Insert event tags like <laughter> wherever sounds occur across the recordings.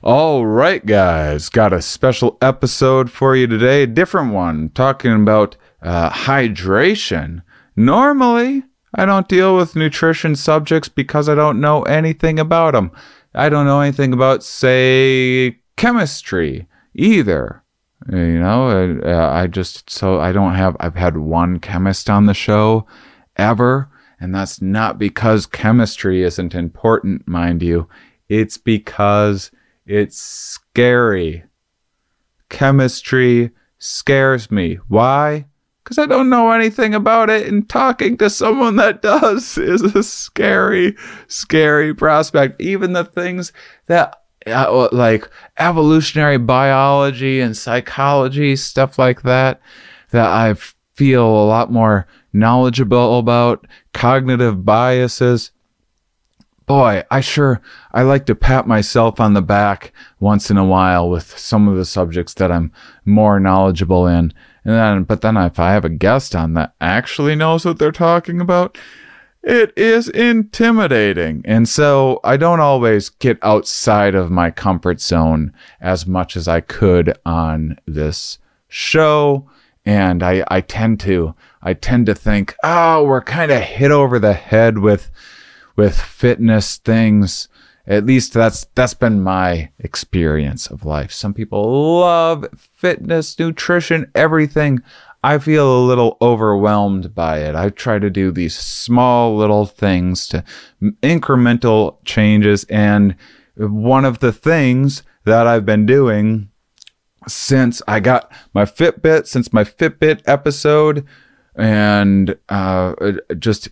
All right, guys, got a special episode for you today. A different one, talking about uh, hydration. Normally, I don't deal with nutrition subjects because I don't know anything about them. I don't know anything about, say, chemistry either. You know, uh, I just, so I don't have, I've had one chemist on the show ever. And that's not because chemistry isn't important, mind you. It's because it's scary. Chemistry scares me. Why? Because I don't know anything about it, and talking to someone that <laughs> does is a scary, scary prospect. Even the things that, uh, like evolutionary biology and psychology, stuff like that, that I feel a lot more knowledgeable about, cognitive biases boy, I sure I like to pat myself on the back once in a while with some of the subjects that I'm more knowledgeable in. And then, but then if I have a guest on that actually knows what they're talking about, it is intimidating. And so I don't always get outside of my comfort zone as much as I could on this show. And I, I tend to, I tend to think, oh, we're kind of hit over the head with, with fitness things. At least that's that's been my experience of life. Some people love fitness, nutrition, everything. I feel a little overwhelmed by it. I try to do these small little things to incremental changes and one of the things that I've been doing since I got my Fitbit, since my Fitbit episode, and uh, just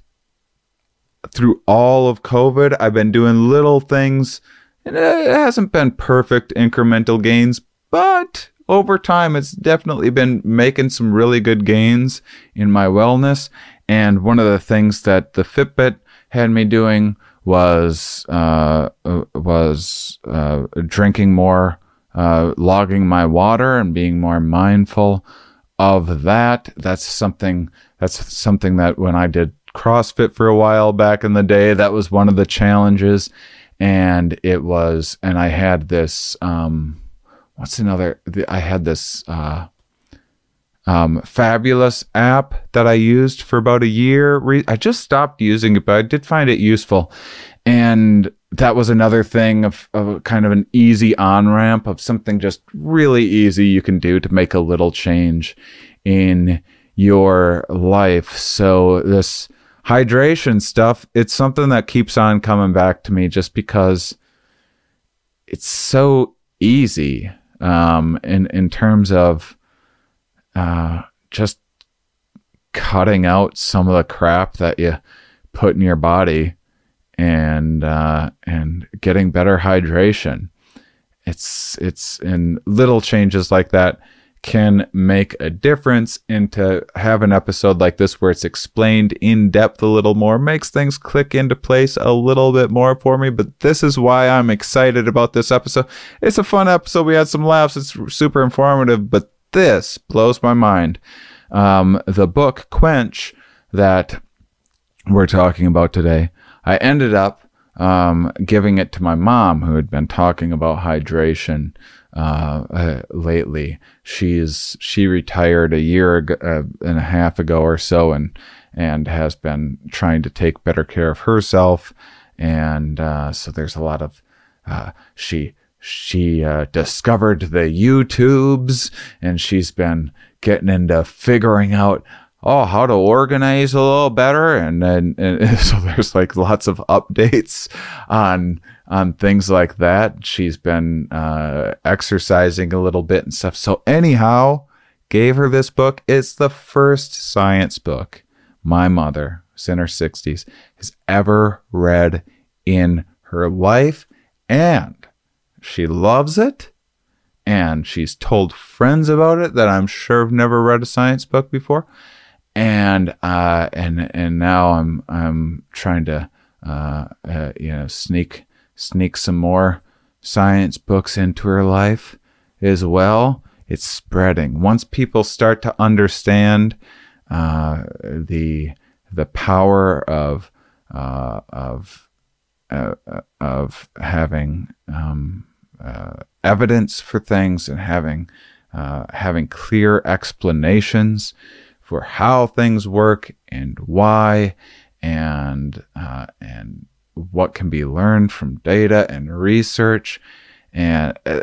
through all of COVID, I've been doing little things, and it hasn't been perfect incremental gains, but over time, it's definitely been making some really good gains in my wellness. And one of the things that the Fitbit had me doing was uh, uh was uh, drinking more, uh, logging my water, and being more mindful of that. That's something. That's something that when I did CrossFit for a while back in the day. That was one of the challenges. And it was, and I had this, um, what's another? I had this, uh, um, fabulous app that I used for about a year. I just stopped using it, but I did find it useful. And that was another thing of, of kind of an easy on ramp of something just really easy you can do to make a little change in your life. So this hydration stuff, it's something that keeps on coming back to me just because it's so easy um, in in terms of uh, just cutting out some of the crap that you put in your body and uh, and getting better hydration. It's it's in little changes like that can make a difference and to have an episode like this where it's explained in depth a little more makes things click into place a little bit more for me. But this is why i'm excited about this episode. It's a fun episode. We had some laughs. It's super informative. But this blows my mind. Um, the book quench that we're talking about today i ended up um, giving it to my mom who had been talking about hydration uh, uh, lately. She's she retired a year ago, uh, and a half ago or so, and and has been trying to take better care of herself. And uh, so there's a lot of uh, she she uh, discovered the YouTubes, and she's been getting into figuring out oh how to organize a little better and then <laughs> so there's like lots of updates on on things like that. She's been uh, exercising a little bit and stuff. So anyhow gave her this book. It's the first science book my mother who's in her 60s has ever read in her life. And she loves it. And she's told friends about it that I'm sure have never read a science book before. And uh, and and now I'm I'm trying to uh, uh, you know sneak sneak some more science books into her life as well. It's spreading. Once people start to understand uh, the the power of uh, of uh, of having um, uh, evidence for things and having uh, having clear explanations for how things work and why and uh, and what can be learned from data and research and uh,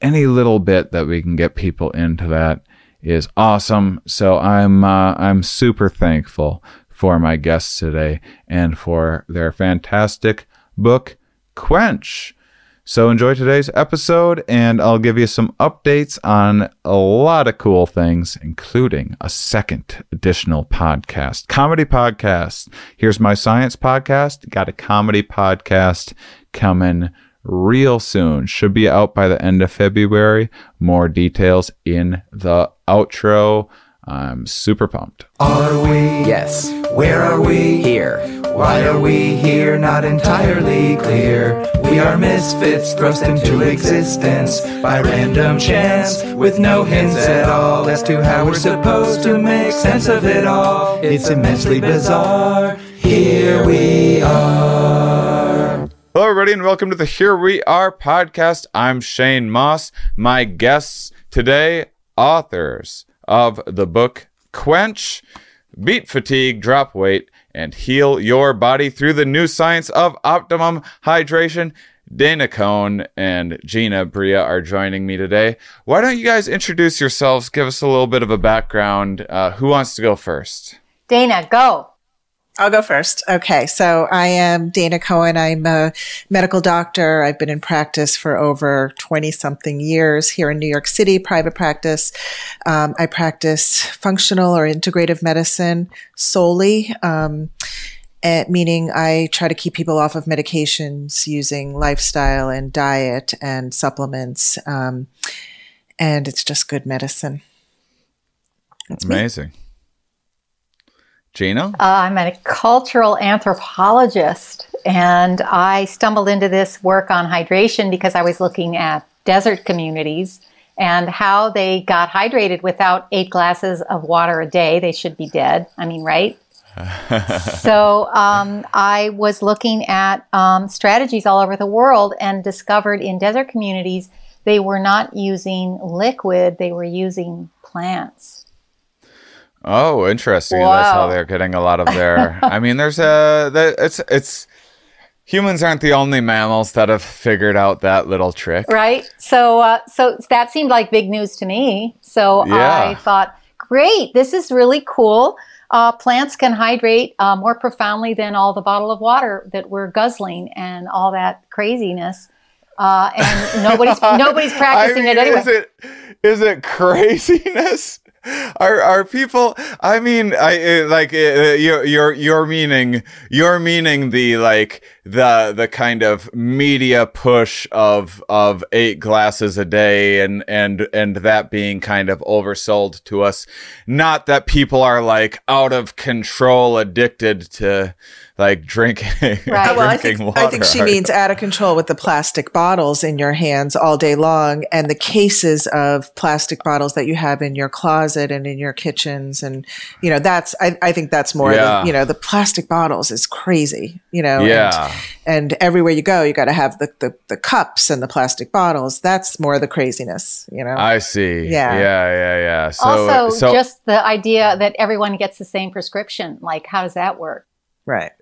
any little bit that we can get people into that is awesome. So i'm uh, i'm super thankful for my guests today and for their fantastic book quench so enjoy today's episode, and I'll give you some updates on a lot of cool things, including a second additional podcast, comedy podcast. Here's my science podcast. Got a comedy podcast coming real soon. Should be out by the end of February. More details in the outro. I'm super pumped. Are we? Yes. Where are we? Here. Why are we here? Not entirely clear. We are misfits thrust into existence by random chance with no hints at all as to how we're supposed to make sense of it all. It's immensely bizarre. Here we are. Hello, everybody, and welcome to the Here We Are podcast. I'm Shane Mauss. My guests today, authors of the book Quench, Beat Fatigue, Drop Weight, and heal your body through the new science of optimum hydration. Dana Cohen and Gina Bria are joining me today. Why don't you guys introduce yourselves? Give us a little bit of a background. Uh, who wants to go first? Dana, go. I'll go first. Okay. So I am Dana Cohen. I'm a medical doctor. I've been in practice for over 20 something years here in New York City, private practice. Um, I practice functional or integrative medicine solely. Um, eh, meaning I try to keep people off of medications using lifestyle and diet and supplements. Um, and it's just good medicine. That's me. Gina? Uh, I'm a cultural anthropologist, and I stumbled into this work on hydration because I was looking at desert communities and how they got hydrated without eight glasses of water a day. They should be dead. I mean, right? <laughs> so um, I was looking at um, strategies all over the world and discovered in desert communities they were not using liquid, they were using plants. Oh, interesting. That's how they're getting a lot of their. <laughs> I mean, there's a. It's it's. Humans aren't the only mammals that have figured out that little trick. right so uh, so that seemed like big news to me so Yeah. i thought great this is really cool uh, plants can hydrate uh, more profoundly than all the bottle of water that we're guzzling and all that craziness uh, and nobody's <laughs> nobody's practicing I it anyway Is it is it <laughs> craziness? Are are people? I mean, I uh, like you're you're you're meaning you're meaning the like the the kind of media push of of eight glasses a day and and and that being kind of oversold to us. Not that people are like out of control, addicted to like drinking <laughs> Right. Oh, well, I think, water. I think she means out of control with the plastic bottles in your hands all day long and the cases of plastic bottles that you have in your closet and in your kitchens. And, you know, that's, I, I think that's more, Yeah. the, you know, the plastic bottles is crazy, you know. Yeah. And, and everywhere you go, you got to have the, the, the cups and the plastic bottles. That's more of the craziness, you know. I see. Yeah. Yeah. Yeah. Yeah. So, also so just the idea that everyone gets the same prescription like how does that work right.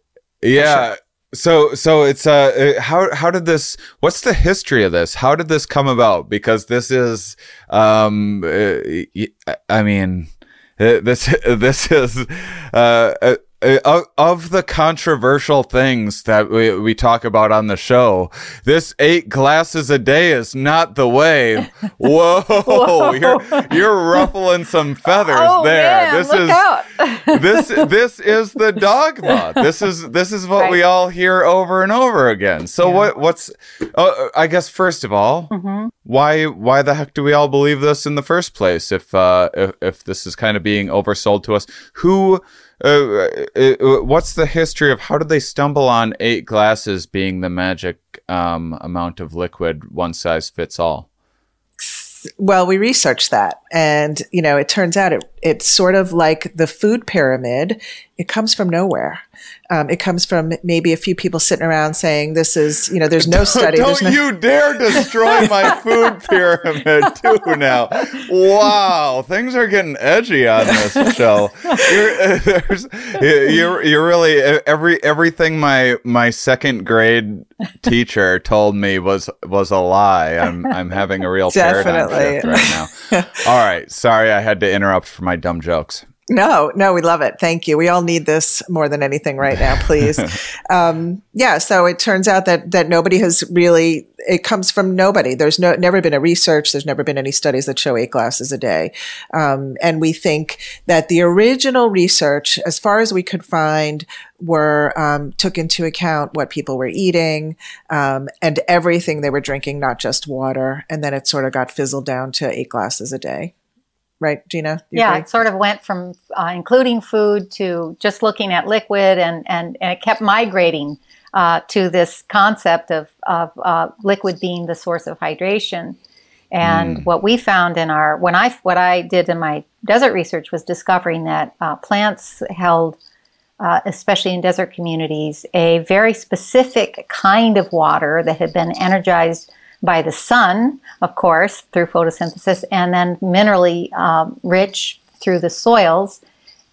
Yeah. So, so it's uh, uh, how how did this? What's the history of this? How did this come about? Because this is, um, uh, I mean, uh, this <laughs> this is uh, of, of the controversial things that we, we talk about on the show. This eight glasses a day is not the way. <laughs> Whoa, you're you're ruffling some <laughs> feathers oh there. man this is <laughs> this this is the dogma. This is this is what we all hear over and over again. So what what's uh, I guess first of all, Mhm. why why the heck do we all believe this in the first place if uh if, if this is kind of being oversold to us? Who uh, uh, uh, what's the history of how did they stumble on eight glasses being the magic um, amount of liquid one size fits all? Well, we researched that, and you know, it turns out it it's sort of like the food pyramid. It comes from nowhere. Um, it comes from maybe a few people sitting around saying this is, you know, there's no study. Don't no- you dare destroy my <laughs> food pyramid too now. Wow, things are getting edgy on this show. You're, <laughs> there's, you're, you're really every everything my my second grade teacher told me was was a lie. I'm I'm having a real paradigm shift right now. <laughs> All right, sorry I had to interrupt for my dumb jokes. No, no, we love it. Thank you. We all need this more than anything right now, please. <laughs> um, yeah. So it turns out that that nobody has really. It comes from nobody. There's no never been a research. There's never been any studies that show eight glasses a day. Um, and we think that the original research, as far as we could find, were um, took into account what people were eating um, and everything they were drinking, not just water. And then it sort of got fizzled down to eight glasses a day. Right, Gina? Yeah, agree? it sort of went from uh, including food to just looking at liquid, and and, and it kept migrating uh, to this concept of of uh, liquid being the source of hydration. And what we found in our when I what I did in my desert research was discovering that uh, plants held. Uh, especially in desert communities, a very specific kind of water that had been energized by the sun, of course, through photosynthesis, and then minerally um, rich through the soils.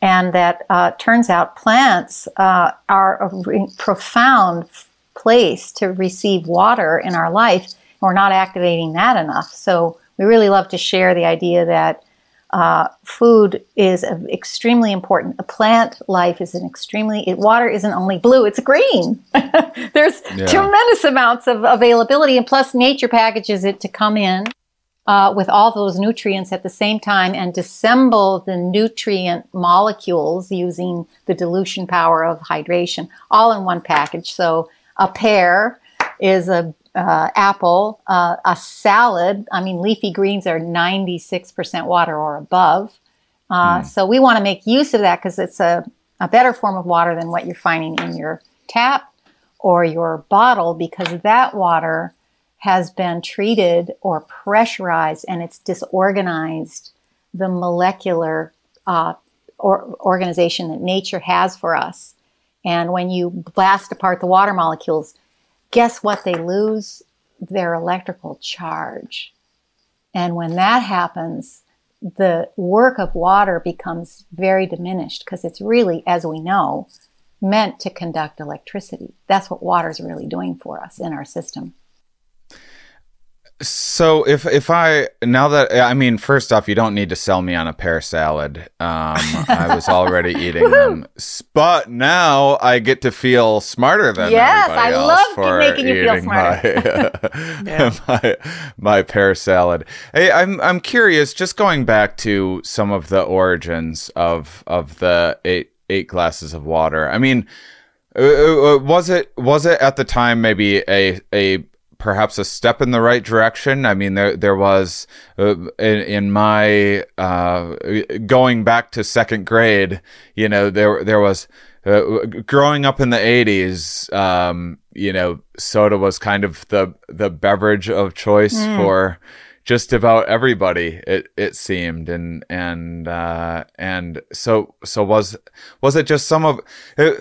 And that uh, turns out plants uh, are a re- profound place to receive water in our life. We're not activating that enough. So we really love to share the idea that uh, food is extremely important. A plant life is an extremely. It, water isn't only blue; it's green. <laughs> There's Yeah. tremendous amounts of availability, and plus, nature packages it to come in uh, with all those nutrients at the same time and dissemble the nutrient molecules using the dilution power of hydration, all in one package. So a pear is a uh, apple, uh, a salad. I mean, leafy greens are 96% water or above. Uh, So we want to make use of that because it's a, a better form of water than what you're finding in your tap or your bottle because that water has been treated or pressurized and it's disorganized the molecular uh, or, organization that nature has for us. And when you blast apart the water molecules, guess what? They lose their electrical charge. And when that happens, the work of water becomes very diminished because it's really, as we know, meant to conduct electricity. That's what water is really doing for us in our system. So if if I now that I mean first off you don't need to sell me on a pear salad. Um, I was already <laughs> eating them, but now I get to feel smarter than Yes, everybody I else love for making you feel eating My, <laughs> my my pear salad. Hey, I'm I'm curious. Just going back to some of the origins of of the eight eight glasses of water. I mean, uh, uh, was it was it at the time maybe a a perhaps a step in the right direction. I mean, there there was uh, in, in my uh, going back to second grade. You know, there there was uh, growing up in the '80s. Um, you know, soda was kind of the the beverage of choice for just about everybody. It it seemed, and and uh, and so so was was it just some of. Uh,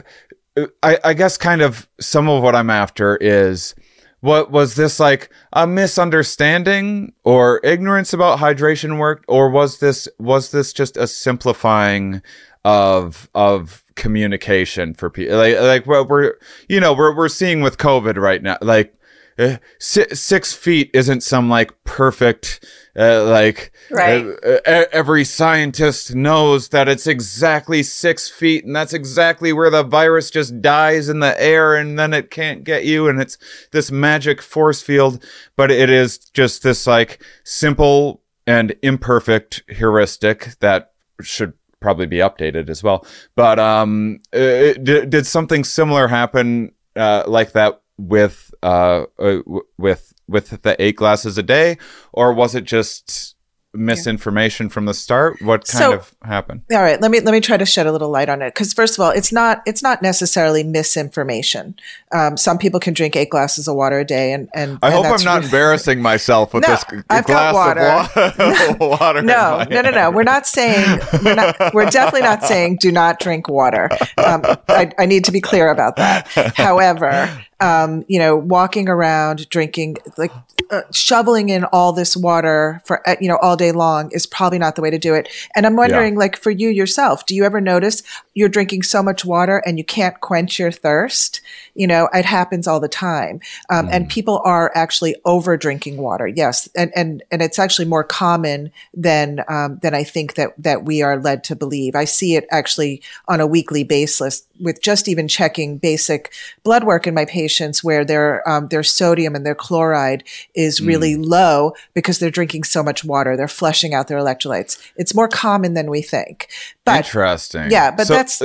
I, I guess kind of some of what I'm after is what was this like a misunderstanding or ignorance about hydration work or was this was this just a simplifying of of communication for people like like what we're you know we're we're seeing with covid right now like uh, si- six feet isn't some like perfect uh, like Right. uh, uh, every scientist knows that it's exactly six feet and that's exactly where the virus just dies in the air and then it can't get you and it's this magic force field but it is just this like simple and imperfect heuristic that should probably be updated as well but um uh, did, did something similar happen uh, like that with uh, uh w- with with the eight glasses a day or was it just misinformation from the start? What kind So- of happened? All right, let me let me try to shed a little light on it because first of all, it's not it's not necessarily misinformation. Um, some people can drink eight glasses of water a day, and and I and hope I'm not re- embarrassing myself with No, this g- I've got glass of wa- water. <laughs> No, no, no, no. We're not saying we're not. We're definitely not saying do not drink water. Um, I, I need to be clear about that. However, um, you know, walking around drinking like uh, shoveling in all this water for uh, you know all day long is probably not the way to do it. And I'm wondering, like for you yourself, do you ever notice you're drinking so much water and you can't quench your thirst? You know, it happens all the time, um, and people are actually over drinking water. Yes, and and and it's actually more common than um, than I think that that we are led to believe. I see it actually on a weekly basis with just even checking basic blood work in my patients where their um, their sodium and their chloride is really low because they're drinking so much water. They're flushing out their electrolytes. It's more common than we think. But Interesting. yeah, but So that's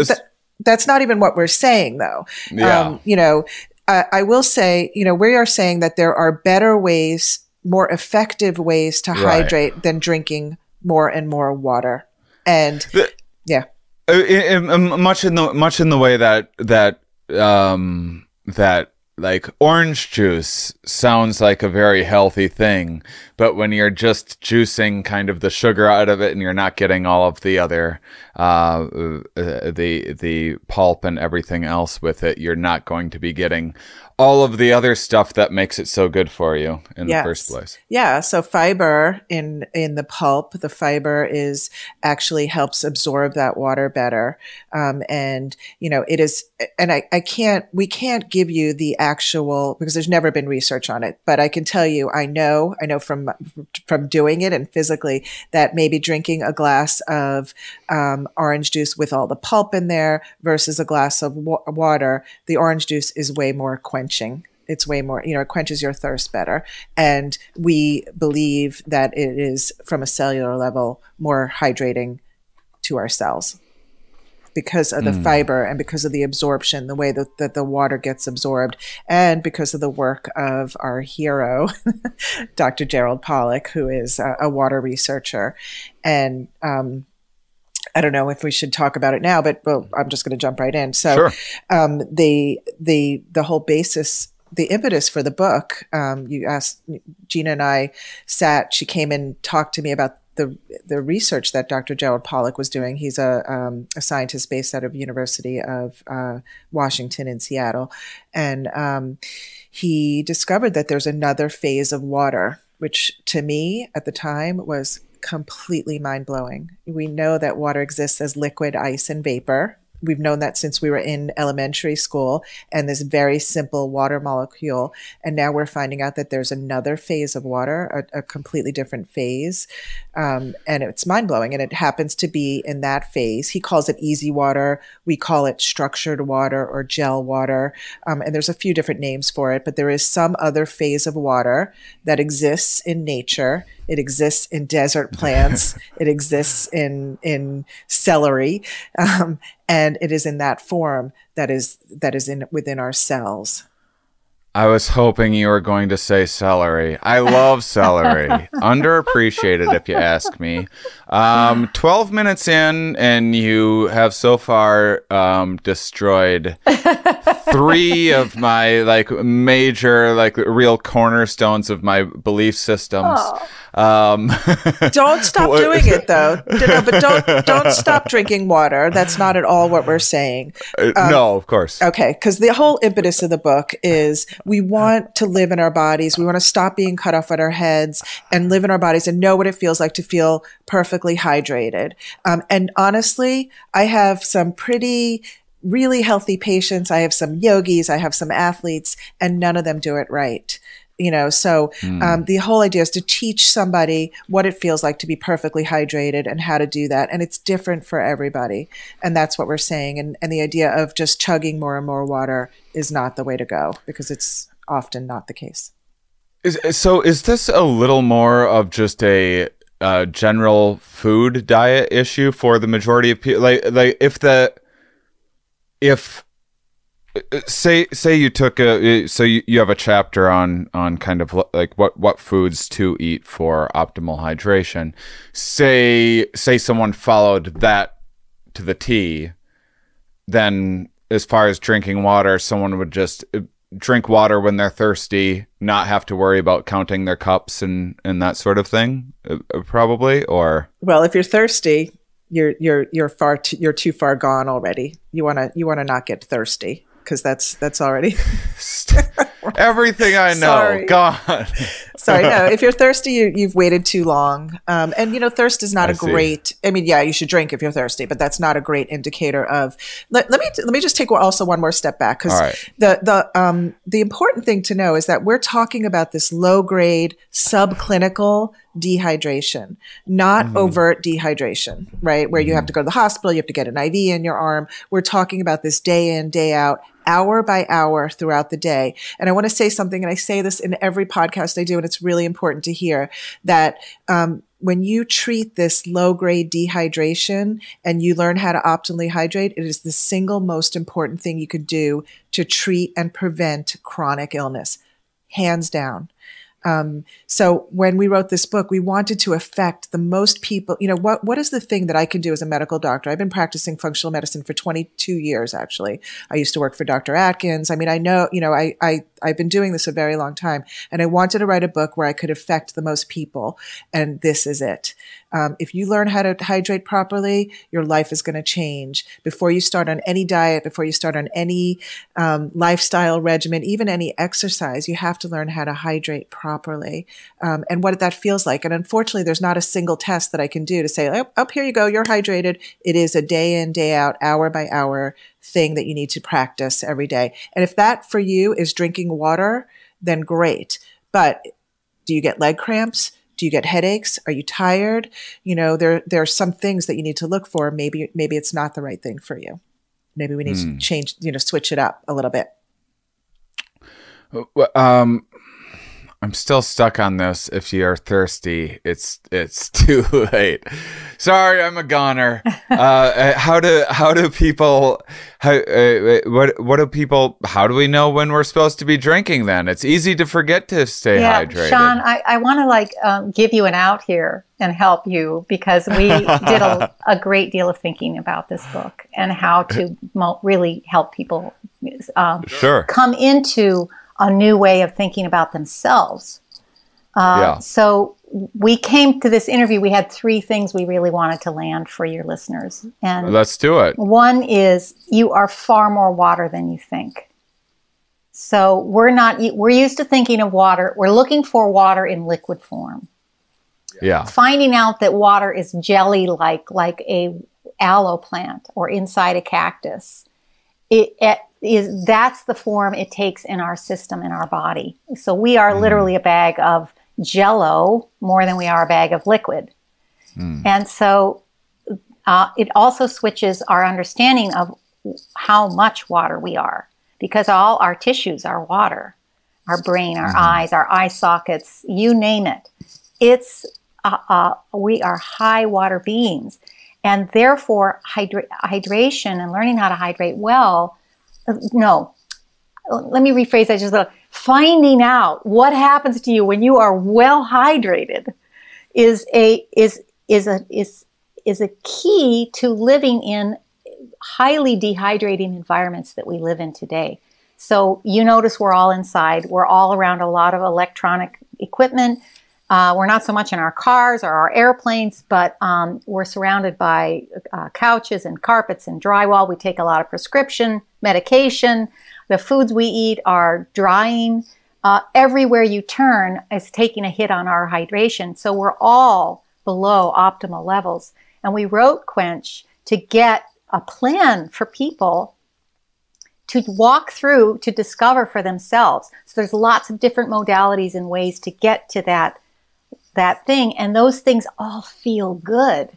that's not even what we're saying, though. Yeah. Um, you know, I, I will say, you know, we are saying that there are better ways, more effective ways to Right. hydrate than drinking more and more water. And The- yeah, Uh, much in the much in the way that that um that like orange juice sounds like a very healthy thing but when you're just juicing kind of the sugar out of it and you're not getting all of the other uh, uh the the pulp and everything else with it you're not going to be getting all of the other stuff that makes it so good for you in Yes. the first place Yeah, so fiber in in the pulp, the fiber is actually helps absorb that water better, um, and you know it is. And I, I can't we can't give you the actual because there's never been research on it, but I can tell you I know I know from from doing it and physically that maybe drinking a glass of um, orange juice with all the pulp in there versus a glass of wa- water, the orange juice is way more quenching it's way more you know it quenches your thirst better. And we believe that it is from a cellular level more hydrating to our cells because of the fiber and because of the absorption the way that, that the water gets absorbed and because of the work of our hero <laughs> dr gerald pollack who is a, a water researcher. And um, I don't know if we should talk about it now, but well, I'm just going to jump right in. So, Sure. um, the the the whole basis, the impetus for the book. Um, you asked Gina and I sat. She came and talked to me about the the research that Dr. Gerald Pollack was doing. He's a um, a scientist based out of University of uh, Washington in Seattle, and um, he discovered that there's another phase of water, which to me at the time was completely mind blowing. We know that water exists as liquid, ice, and vapor. We've known that since we were in elementary school and this very simple water molecule. And now we're finding out that there's another phase of water, a, a completely different phase. Um, and it's mind blowing. And it happens to be in that phase. He calls it EZ water. We call it structured water or gel water. Um, and there's a few different names for it, but there is some other phase of water that exists in nature. It exists in desert plants. <laughs> it exists in in celery, um, and it is in that form that is that is in within our cells. I was hoping you were going to say celery. I love celery. <laughs> Underappreciated, if you ask me. Um, 12 minutes in, and you have so far um, destroyed <laughs> three of my like major, like real cornerstones of my belief systems. Um, Don't stop <laughs> doing it though. No, but don't don't stop drinking water. That's not at all what we're saying. no, of course. Okay, because the whole impetus of the book is we want to live in our bodies. We want to stop being cut off at our heads and live in our bodies and know what it feels like to feel perfectly hydrated. Um, and honestly, I have some pretty really healthy patients. I have some yogis, I have some athletes, and none of them do it right. You know, so um, the whole idea is to teach somebody what it feels like to be perfectly hydrated and how to do that. And it's different for everybody. And that's what we're saying. And, and the idea of just chugging more and more water is not the way to go because it's often not the case. Is, so is this a little more of just a uh, general food diet issue for the majority of people? Like, like if the if say say you took a so you, you have a chapter on on kind of like what what foods to eat for optimal hydration. Say say someone followed that to the t then as far as drinking water someone would just uh, drink water when they're thirsty not have to worry about counting their cups and and that sort of thing uh, uh probably or? Well if you're thirsty you're you're you're far too, you're too far gone already. You want to you want to not get thirsty because that's that's already <laughs> everything I know. Sorry. God. Sorry, no. <laughs> If you're thirsty, you, you've waited too long. Um, and you know, thirst is not I a see. great. I mean, yeah, you should drink if you're thirsty, but that's not a great indicator of. Let, let me let me just take also one more step back because right. the the um, the important thing to know is that we're talking about this low grade subclinical dehydration, not mm-hmm. overt dehydration, right? Where mm-hmm. you have mm-hmm. to go to the hospital, you have to get an IV in your arm. We're talking about this day in, day out, hour by hour throughout the day. And I want to say something, and I say this in every podcast I do, and it's really important to hear that um, when you treat this low grade dehydration and you learn how to optimally hydrate, it is the single most important thing you could do to treat and prevent chronic illness, hands down. Um, so when we wrote this book, we wanted to affect the most people. You know, what what is the thing that I can do as a medical doctor? I've been practicing functional medicine for 22 years. Actually, I used to work for Dr. Atkins. I mean, I know. You know, I I I've been doing this a very long time, and I wanted to write a book where I could affect the most people, and this is it. Um, if you learn how to hydrate properly, your life is going to change. Before you start on any diet, before you start on any um, lifestyle regimen, even any exercise, you have to learn how to hydrate properly um, and what that feels like. And unfortunately, there's not a single test that I can do to say, oh, up here you go, you're hydrated. It is a day in, day out, hour by hour thing that you need to practice every day. And if that for you is drinking water, then great. But do you get leg cramps? Do you get headaches are you tired you know there there are some things that you need to look for maybe maybe it's not the right thing for you maybe we need mm. to hmm. change you know switch it up a little bit um I'm still stuck on this. If you're thirsty, it's it's <laughs> too late. Sorry, I'm a goner. <laughs> Uh, uh, how do how do people how uh, what what do people how do we know when we're supposed to be drinking? Then it's easy to forget to stay yeah, hydrated. Sean, I, I want to like um, give you an out here and help you because we did a, <laughs> a, great deal of thinking about this book and how to mo- really help people um, sure. come into a new way of thinking about themselves. Uh, yeah. So we came to this interview. We had three things we really wanted to land for your listeners, and let's do it. One is you are far more water than you think. So we're not. We're used to thinking of water. We're looking for water in liquid form. Yeah. Finding out that water is jelly-like, like a aloe plant or inside a cactus. It, it is that's the form it takes in our system in our body. So we are mm. literally a bag of jello more than we are a bag of liquid. Mm. And so uh, it also switches our understanding of how much water we are because all our tissues are water our brain, our mm-hmm. eyes, our eye sockets, you name it. It's uh, uh, we are high water beings, and therefore hydra- hydration and learning how to hydrate well no, let me rephrase that just a little. Finding out what happens to you when you are well hydrated is a is is a is is a key to living in highly dehydrating environments that we live in today. So you notice we're all inside. We're all around a lot of electronic equipment. Uh, we're not so much in our cars or our airplanes, but um, we're surrounded by uh, couches and carpets and drywall. We take a lot of prescription medication. The foods we eat are drying. Uh, everywhere you turn is taking a hit on our hydration. So we're all below optimal levels. And we wrote Quench to get a plan for people to walk through to discover for themselves. So there's lots of different modalities and ways to get to that that thing and those things all feel good.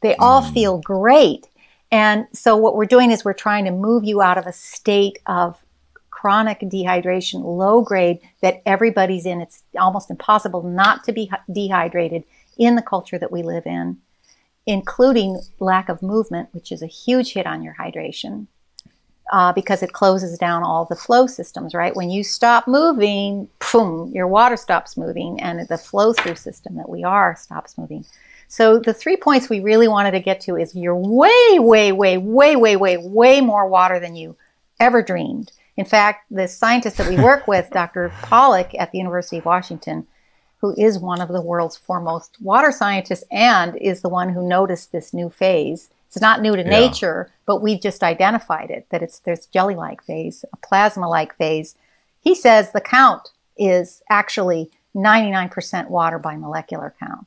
They all mm. feel great. And so what we're doing is we're trying to move you out of a state of chronic dehydration, low grade that everybody's in. It's almost impossible not to be dehydrated in the culture that we live in, including lack of movement, which is a huge hit on your hydration. Uh, because it closes down all the flow systems, right? When you stop moving, boom, your water stops moving and the flow through system that we are stops moving. So the three points we really wanted to get to is you're way, way, way, way, way, way, way more water than you ever dreamed. In fact, the scientist that we work <laughs> with, Dr. Pollack at the University of Washington, who is one of the world's foremost water scientists and is the one who noticed this new phase. It's not new to Yeah. nature, but we've just identified it that it's there's jelly-like phase, a plasma-like phase. He says the count is actually 99% water by molecular count.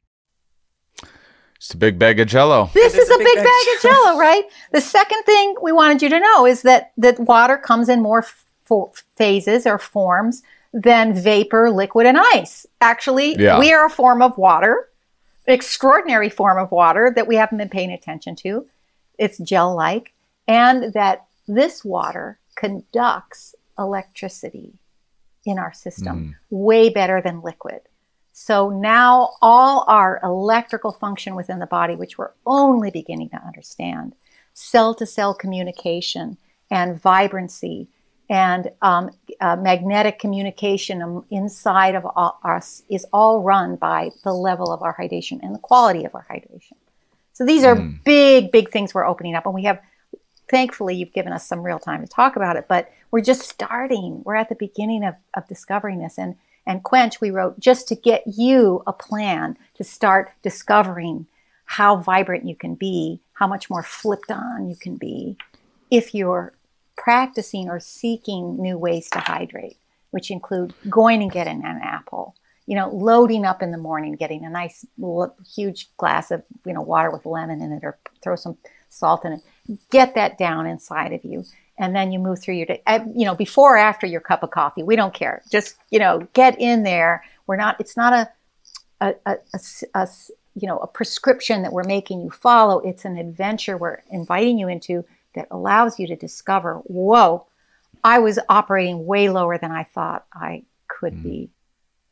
Just a big bag of jello. This is a big bag of jello, right? The second thing we wanted you to know is that that water comes in more f- phases or forms than vapor, liquid, and ice. Actually, Yeah. we are a form of water, extraordinary form of water that we haven't been paying attention to. It's gel-like, and that this water conducts electricity in our system mm. way better than liquid. So now all our electrical function within the body, which we're only beginning to understand, cell to cell communication and vibrancy and um, uh, magnetic communication um, inside of us is all run by the level of our hydration and the quality of our hydration. So these are big, big things we're opening up. And we have, thankfully, you've given us some real time to talk about it, but we're just starting. We're at the beginning of, of discovering this. And and Quench, we wrote just to get you a plan to start discovering how vibrant you can be, how much more flipped on you can be if you're practicing or seeking new ways to hydrate, which include going and getting an apple, you know, loading up in the morning, getting a nice huge glass of, you know, water with lemon in it or throw some salt in it. Get that down inside of you and then you move through your day. You know, before or after your cup of coffee, we don't care. Just you know, get in there. We're not. It's not a, a, a, you know, a prescription that we're making you follow. It's an adventure we're inviting you into that allows you to discover. Whoa, I was operating way lower than I thought I could hmm. be.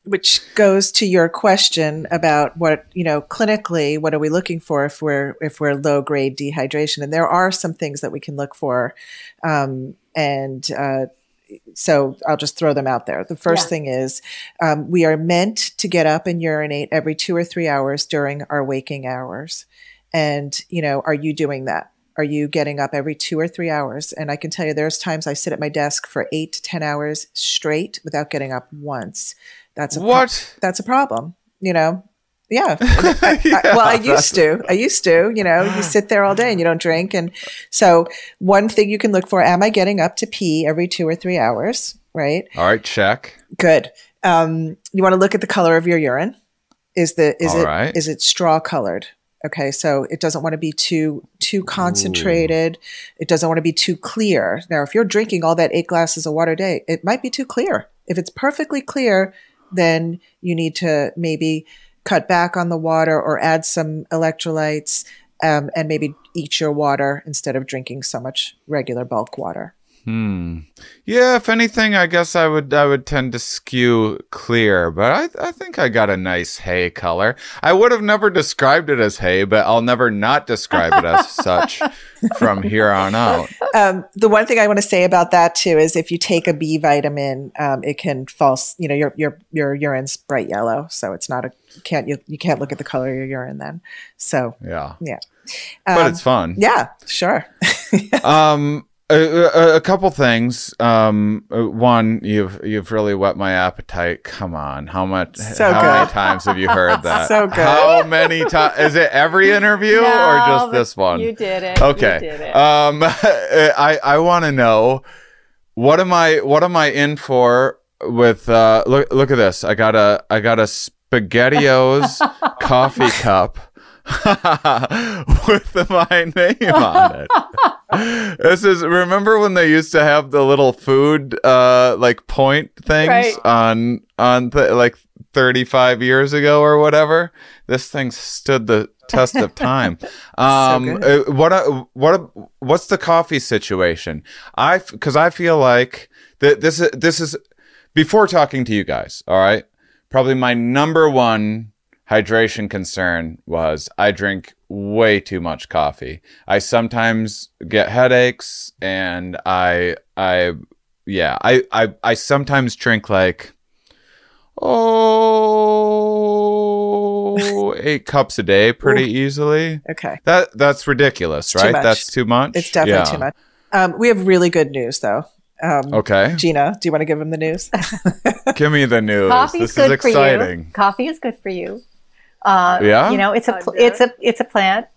Which goes to your question about what you know clinically what are we looking for if we're if we're low grade dehydration? And there are some things that we can look for um, and uh, so i'll just throw them out there. The first Yeah. thing is um, we are meant to get up and urinate every two or three hours during our waking hours. And you know are you doing that? Are you getting up every two or three hours? And i can tell you there's times i sit at my desk for eight to ten hours straight without getting up once that's a pro- What? that's a problem you know? Yeah, <laughs> I- I- well i used to i used to you know you sit there all day and you don't drink. And so one thing you can look for am i getting up to pee every two or three hours right? All right, check. good. Um, you want to look at the color of your urine. Is the is All it right. is it straw colored? Okay so it doesn't want to be too too concentrated. It doesn't want to be too clear. Now if you're drinking all that eight glasses of water a day it might be too clear. If it's perfectly clear then you need to maybe cut back on the water or add some electrolytes um, and maybe eat your water instead of drinking so much regular bulk water Hmm. Yeah, if anything, I guess I would I would tend to skew clear, but I I think I got a nice hay color. I would have never described it as hay, but I'll never not describe it as such <laughs> from here on out. um, the one thing I want to say about that too is if you take a B vitamin, um, it can false. You know, your your your urine's bright yellow, so it's not a you can't you, you can't look at the color of your urine then. So Yeah. yeah, But Um, it's fun. yeah, sure. <laughs> Um a, a, a couple things. Um, uh, one, you've you've really whet my appetite. Come on, how much? So how good. many times have you heard that? <laughs> So good. How many times? Is it every interview or just this one? You did it. Okay. You did it. Um, <laughs> I I want to know what am I what am I in for with uh look look at this. I got a I got a SpaghettiOs <laughs> coffee cup with my name on it. This is remember when they used to have the little food uh like point things Right. on on th- like 35 years ago or whatever. This thing stood the test of <laughs> time. Um uh, what uh, what what's the coffee situation? I cuz I feel like that this is this is before talking to you guys, all right? Probably my number one hydration concern was I drink way too much coffee. I sometimes get headaches and I I yeah, I I I sometimes drink like oh <laughs> eight cups a day pretty easily. Okay. That that's ridiculous, too right? much. That's too much. It's definitely Yeah. too much. Um, we have really good news, though. Um, Okay. Gina, do you want to give him the news? <laughs> Give me the news. Coffee's this good is for exciting. you. Coffee is good for you. Uh, Yeah? You know, it's a pl- it's a it's a plant.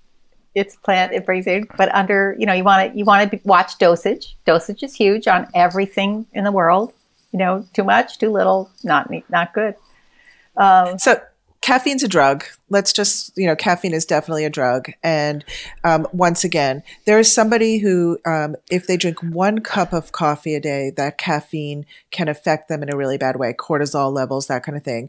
It's a plant. It brings in, but under you know you want to you want to watch dosage. Dosage is huge on everything in the world. You know, too much, too little, not not good. Um, So caffeine's a drug. Let's just, you know, caffeine is definitely a drug. And um, once again, there is somebody who, um, if they drink one cup of coffee a day, that caffeine can affect them in a really bad way, cortisol levels, that kind of thing.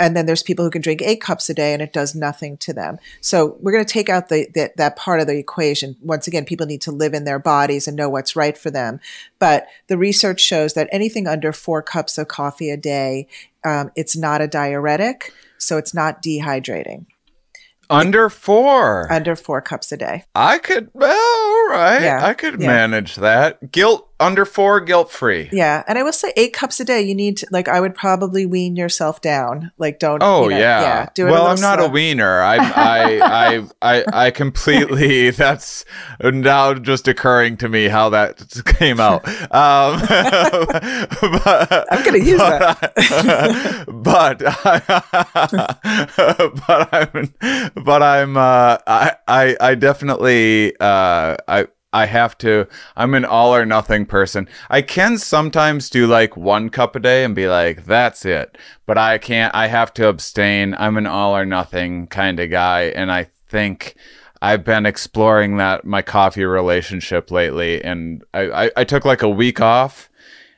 And then there's people who can drink eight cups a day and it does nothing to them. So we're going to take out the, the that part of the equation. Once again, people need to live in their bodies and know what's right for them. But the research shows that anything under four cups of coffee a day, um, it's not a diuretic, so it's not dehydrating. Under 4. Under four cups a day. I could, well, all right. Yeah, I could yeah. manage that. Guilt under four, guilt free. Yeah, and I will say eight cups a day. You need to like. I would probably wean yourself down. Like, don't. Oh you know, yeah. Do it. well, i'm not a slow. wiener. I, I, I, I, I completely. <laughs> That's now just occurring to me how that came <laughs> out. Um, <laughs> but, I'm gonna use that. but, but I'm, but I'm, uh, I, I, I definitely, uh, I. I have to. I'm an all or nothing person. I can sometimes do like one cup a day and be like, that's it. But I can't. I have to abstain. I'm an all or nothing kind of guy, and I think I've been exploring that my coffee relationship lately. And I, I, I took like a week off,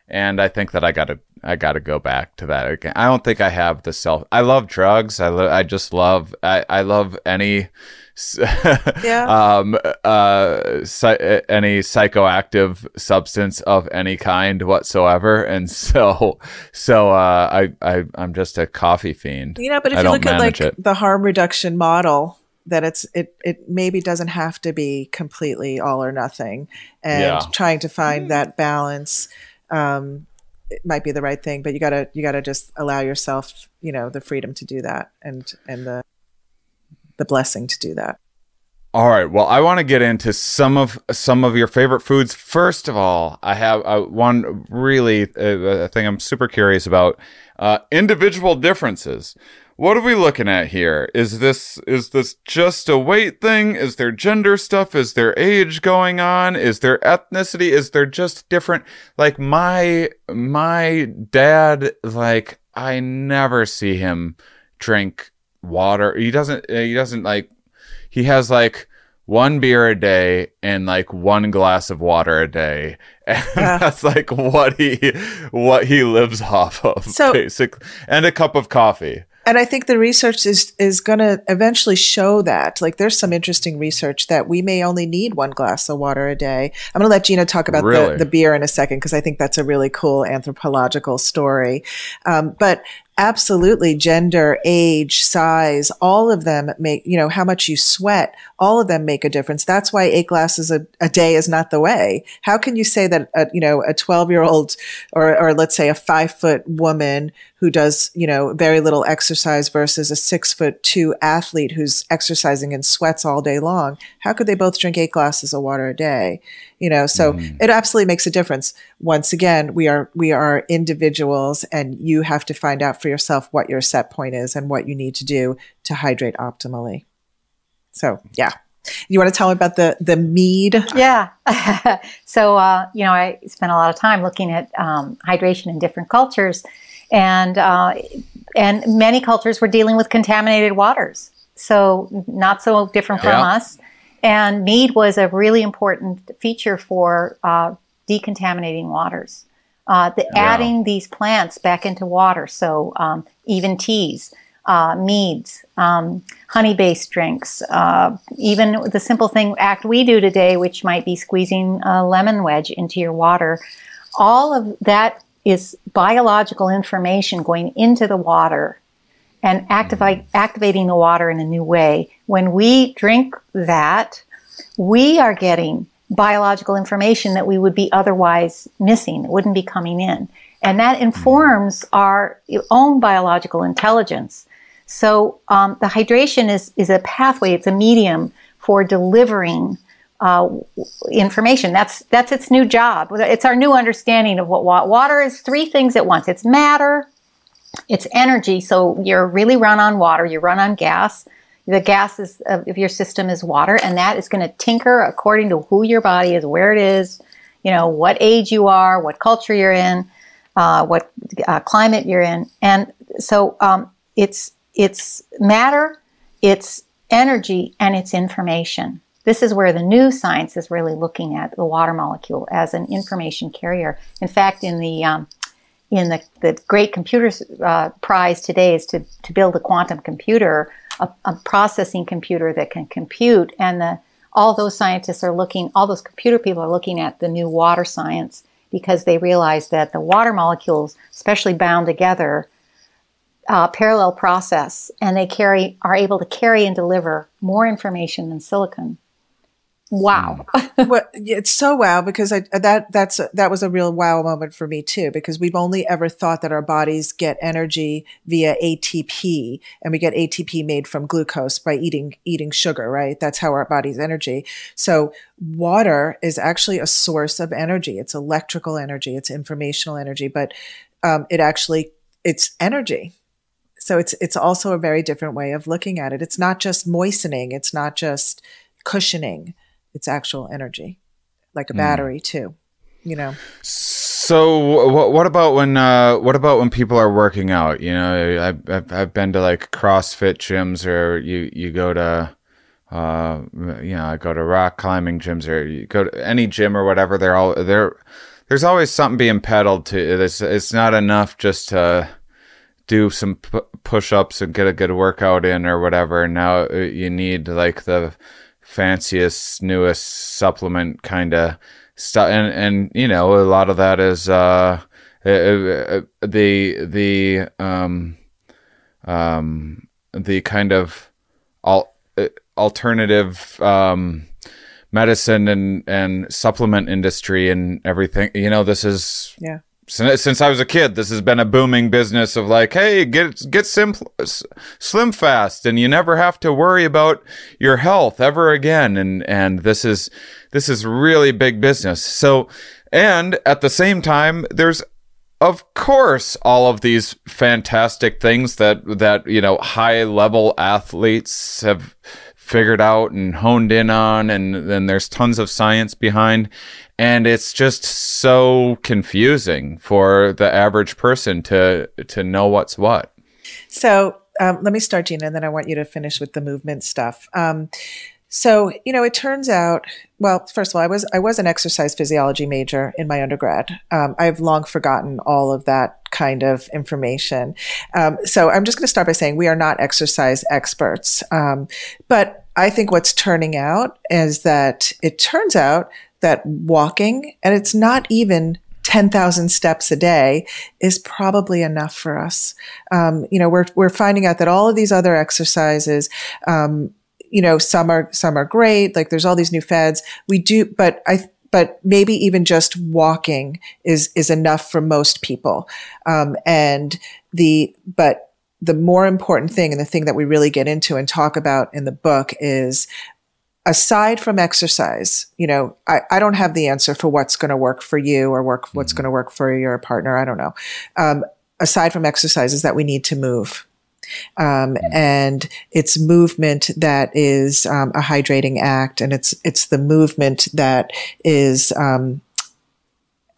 and I think that I gotta I gotta go back to that again. I don't think I have the self. I love drugs. I lo- I just love I I love any. <laughs> Yeah. um uh psy- any psychoactive substance of any kind whatsoever and so so uh i i i'm just a coffee fiend You know, but if I you look at like it. the harm reduction model, that it's it it maybe doesn't have to be completely all or nothing, and Yeah. trying to find that balance. Um, it might be the right thing, but you gotta you gotta just allow yourself, you know, the freedom to do that, and and the the blessing to do that. All right. Well, I want to get into some of some of your favorite foods. First of all, I have uh, one really uh, thing I'm super curious about: uh, individual differences. What are we looking at here? Is this is this just a weight thing? Is there gender stuff? Is there age going on? Is there ethnicity? Is there just different? Like my my dad, like I never see him drink water. He doesn't. uh, He doesn't like he has like one beer a day and like one glass of water a day <laughs> and that's like what he what he lives off of So- basically and a cup of coffee And I think the research is is going to eventually show that. Like, there's some interesting research that we may only need one glass of water a day. I'm going to let Gina talk about Really? the, the beer in a second because I think that's a really cool anthropological story. Um, but absolutely, gender, age, size, all of them make you know how much you sweat. All of them make a difference. That's why eight glasses a, a day is not the way. How can you say that a, you know a 12 year old or or let's say a five foot woman who does you know very little exercise versus a six foot two athlete who's exercising and sweats all day long how could they both drink eight glasses of water a day you know so it absolutely makes a difference once again we are we are individuals and you have to find out for yourself what your set point is and what you need to do to hydrate optimally so yeah you want to tell me about the the mead Yeah. <laughs> so, uh, you know, I spent a lot of time looking at um, hydration in different cultures, and uh, and many cultures were dealing with contaminated waters. So, not so different from Yeah. us. And mead was a really important feature for uh, decontaminating waters. Uh, the. Adding these plants back into water. So, um, even teas, uh, meads, um, honey based drinks, uh, even the simple thing act we do today, which might be squeezing a lemon wedge into your water. All of that is biological information going into the water and activate, activating the water in a new way. When we drink that, we are getting biological information that we would be otherwise missing, that wouldn't be coming in. And that informs our own biological intelligence. So um, the hydration is, is a pathway, it's a medium for delivering uh, information. That's, that's its new job. It's our new understanding of what water is three things at once it's matter, it's energy. So you're really run on water, you run on gas. The gas is, of your system is water, and that is going to tinker according to who your body is, where it is, you know, what age you are, what culture you're in, uh, what uh, climate you're in. And so um, it's, it's matter, it's energy, and it's information. This is where the new science is really looking at the water molecule as an information carrier. In fact, in the um, in the, the great computer uh, prize today is to, to build a quantum computer, a, a processing computer that can compute. And the, all those scientists are looking, all those computer people are looking at the new water science because they realize that the water molecules, especially bound together, uh, parallel process, and they carry are able to carry and deliver more information than silicon. Wow. well, it's so wow because I that that's that was a real wow moment for me too because we've only ever thought that our bodies get energy via ATP and we get ATP made from glucose by eating eating sugar, right? That's how our body's energy. So water is actually a source of energy. It's electrical energy, it's informational energy, but um, it actually it's energy. So it's it's also a very different way of looking at it. It's not just moistening. It's not just cushioning it's actual energy, like a battery too. You know. So what what about when uh, what about when people are working out? You know, I've I've, I've been to like CrossFit gyms, or you you go to. Uh, you know, I go to rock climbing gyms, or you go to any gym or whatever. They're all they're. There's always something being peddled to. It's it's not enough just to do some pu- push-ups and get a good workout in or whatever. Now uh, you need like the fanciest, newest supplement kind of stuff, and and you know a lot of that is uh, uh, uh, the the um um the kind of al- uh, alternative um medicine and and supplement industry and everything. You know, this is Yeah. Since, since I was a kid, this has been a booming business of like, hey, get get sim, slim fast, and you never have to worry about your health ever again. And and this is this is really big business. So, and at the same time, there's of course all of these fantastic things that that you know high level athletes have figured out and honed in on and then there's tons of science behind and it's just so confusing for the average person to to know what's what So um, let me start, Gina, and then I want you to finish with the movement stuff. Um, so you know, it turns out. Well, first of all, I was I was an exercise physiology major in my undergrad. Um, I've long forgotten all of that kind of information. Um, so I'm just going to start by saying we are not exercise experts, um, but I think what's turning out is that it turns out that walking, and it's not even 10,000 steps a day is probably enough for us. Um, you know, we're, we're finding out that all of these other exercises, um, you know, some are, some are great. Like there's all these new fads. We do, but I, but maybe even just walking is, is enough for most people. Um, and the, but the more important thing and the thing that we really get into and talk about in the book is aside from exercise, you know, I, I don't have the answer for what's going to work for you or work what's going to work for your partner. I don't know. Um, aside from exercise, is that we need to move. Um, and it's movement that is um, a hydrating act, and it's it's the movement that is um,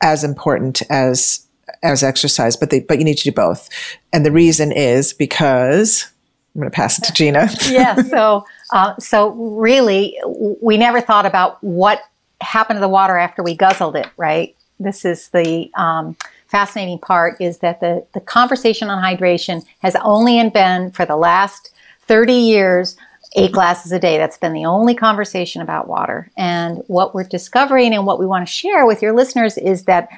as important as as exercise. But they, but you need to do both, and the reason is because I'm going to pass it to <laughs> Gina. yeah. <laughs> So uh, so really, we never thought about what happened to the water after we guzzled it. Right. This is the um, fascinating part is that the, the conversation on hydration has only been for the last 30 years eight glasses a day. That's been the only conversation about water. And what we're discovering and what we want to share with your listeners is that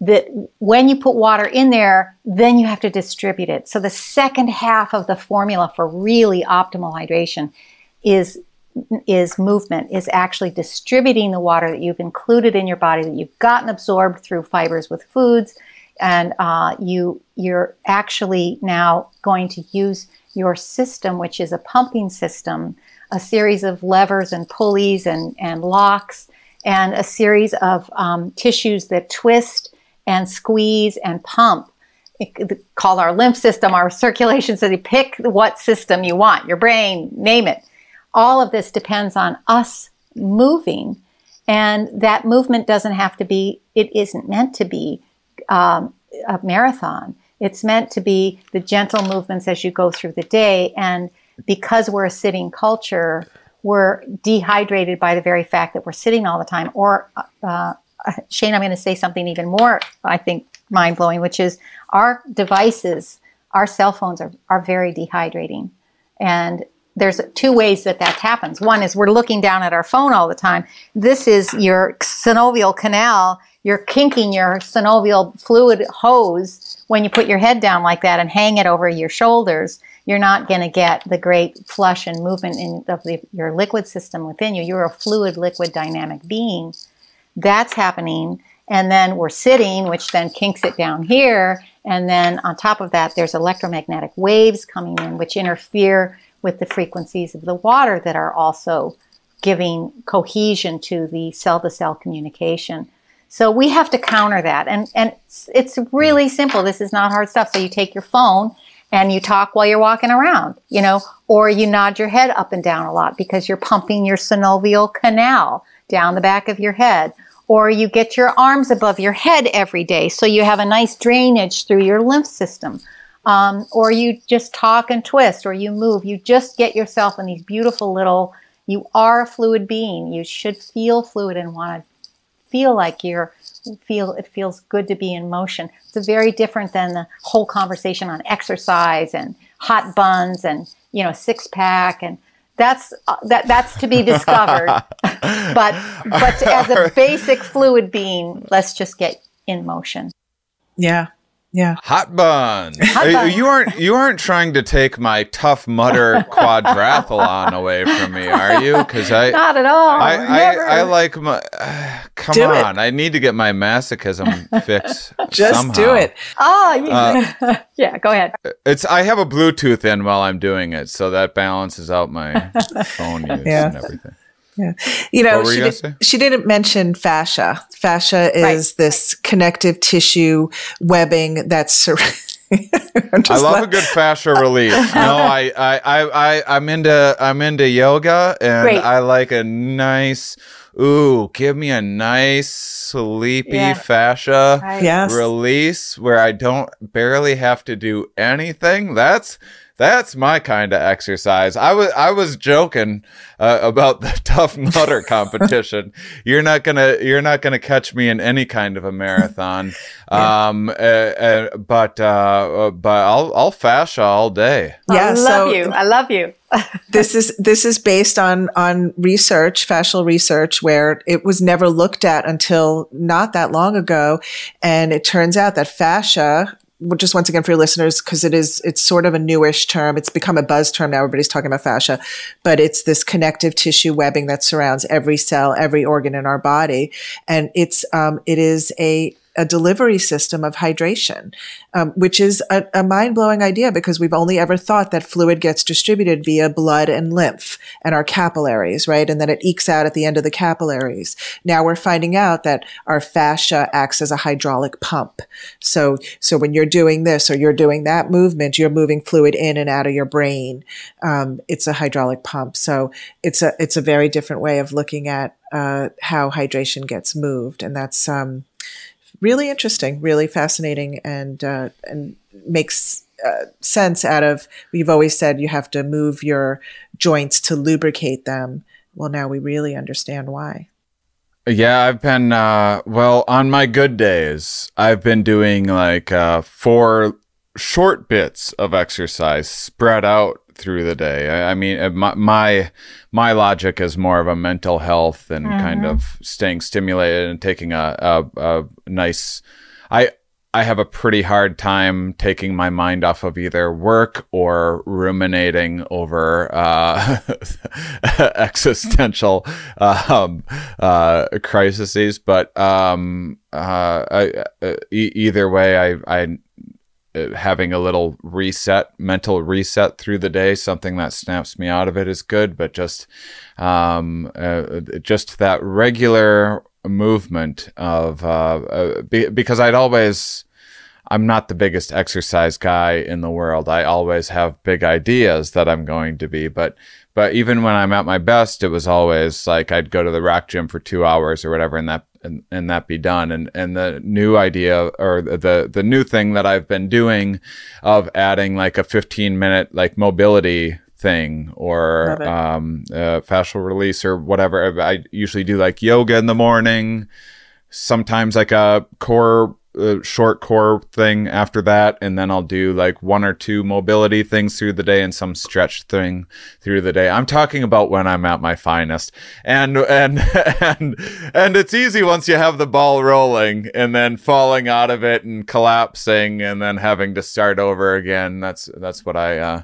that when you put water in there, then you have to distribute it. So the second half of the formula for really optimal hydration is is movement is actually distributing the water that you've included in your body that you've gotten absorbed through fibers with foods and uh, you you're actually now going to use your system, which is a pumping system, a series of levers and pulleys and, and locks, and a series of um, tissues that twist and squeeze and pump. It, called our lymph system, our circulation system. Pick what system you want, your brain, name it. All of this depends on us moving, and that movement doesn't have to be. It isn't meant to be um, a marathon. It's meant to be the gentle movements as you go through the day. And because we're a sitting culture, we're dehydrated by the very fact that we're sitting all the time. Or, uh, Shane, I'm going to say something even more, I think, mind blowing, which is our devices, our cell phones are, are very dehydrating. And there's two ways that that happens. One is we're looking down at our phone all the time. This is your synovial canal you're kinking your synovial fluid hose when you put your head down like that and hang it over your shoulders. You're not going to get the great flush and movement in of the, your liquid system within you. You're a fluid liquid dynamic being. That's happening. And then we're sitting, which then kinks it down here. And then on top of that, there's electromagnetic waves coming in, which interfere with the frequencies of the water that are also giving cohesion to the cell to cell communication. So we have to counter that. And, and it's really simple. This is not hard stuff. So you take your phone and you talk while you're walking around, you know, or you nod your head up and down a lot because you're pumping your synovial canal down the back of your head. Or you get your arms above your head every day so you have a nice drainage through your lymph system. Um, or you just talk and twist, or you move. You just get yourself in these beautiful little, you are a fluid being. You should feel fluid and want to feel like you're feel it feels good to be in motion. It's very different than the whole conversation on exercise and hot buns and you know six pack and that's uh, that that's to be discovered. <laughs> but but as a basic fluid being, let's just get in motion. Yeah. Yeah. Hot buns. Hot buns. You aren't you aren't trying to take my Tough Mudder <laughs> quadrathlon away from me, are you? Because I not at all. I I, I, like my. Uh, <sighs> come do on, it. I need to get my masochism <laughs> fixed. Just somehow. do it. Oh, uh, <laughs> yeah. Go ahead. It's I have a Bluetooth in while I'm doing it, so that balances out my phone use yeah. and everything. Yeah. You know, she, you did, she didn't mention fascia. Fascia is right. this connective tissue webbing that's. <laughs> I love a good fascia relief. <laughs> no, I, I, I, I, I'm into, I'm into yoga, and Great. I like a nice. Ooh, give me a nice sleepy yeah. fascia yes. release where I don't barely have to do anything. That's that's my kind of exercise. I was I was joking uh, about the <laughs> Tough Mudder competition. <laughs> you're not gonna you're not gonna catch me in any kind of a marathon. <laughs> yeah. Um, uh, uh, but uh, but I'll I'll fascia all day. Yeah, I love so you. I love you. this is this is based on on research, fascial research, where it was never looked at until not that long ago, and it turns out that fascia just once again for your listeners, because it is, it's sort of a newish term. It's become a buzz term now. Everybody's talking about fascia, but it's this connective tissue webbing that surrounds every cell, every organ in our body. And it's, um, it is a, a delivery system of hydration, um, which is a, a mind blowing idea because we've only ever thought that fluid gets distributed via blood and lymph and our capillaries, right? And then it ekes out at the end of the capillaries. Now we're finding out that our fascia acts as a hydraulic pump. So, so when you're doing this or you're doing that movement, you're moving fluid in and out of your brain. Um, it's a hydraulic pump. So it's a, it's a very different way of looking at uh, how hydration gets moved, and that's um, really interesting, really fascinating, and uh, and makes uh, sense out of. We've always said you have to move your joints to lubricate them. Well, now we really understand why. Yeah, I've been uh, well on my good days. I've been doing like uh, four short bits of exercise spread out through the day. I, I mean, uh, my, my, my logic is more of a mental health and mm-hmm. kind of staying stimulated and taking a, a, a nice. I I have a pretty hard time taking my mind off of either work or ruminating over uh, <laughs> existential um, uh, crises. But um, uh, I, uh, e- either way, I, I having a little reset, mental reset through the day, something that snaps me out of it is good. But just, um, uh, just that regular movement of, uh, uh, be, because I'd always, I'm not the biggest exercise guy in the world. I always have big ideas that I'm going to be, but but even when I'm at my best, it was always like I'd go to the rack gym for two hours or whatever, and that and, and that be done. And and the new idea or the the new thing that I've been doing of adding like a 15 minute like mobility thing or um, uh, fascial release or whatever. I usually do like yoga in the morning, sometimes like a core a short core thing after that and then I'll do like one or two mobility things through the day and some stretch thing through the day. I'm talking about when I'm at my finest. And and <laughs> and and it's easy once you have the ball rolling and then falling out of it and collapsing and then having to start over again. That's that's what I uh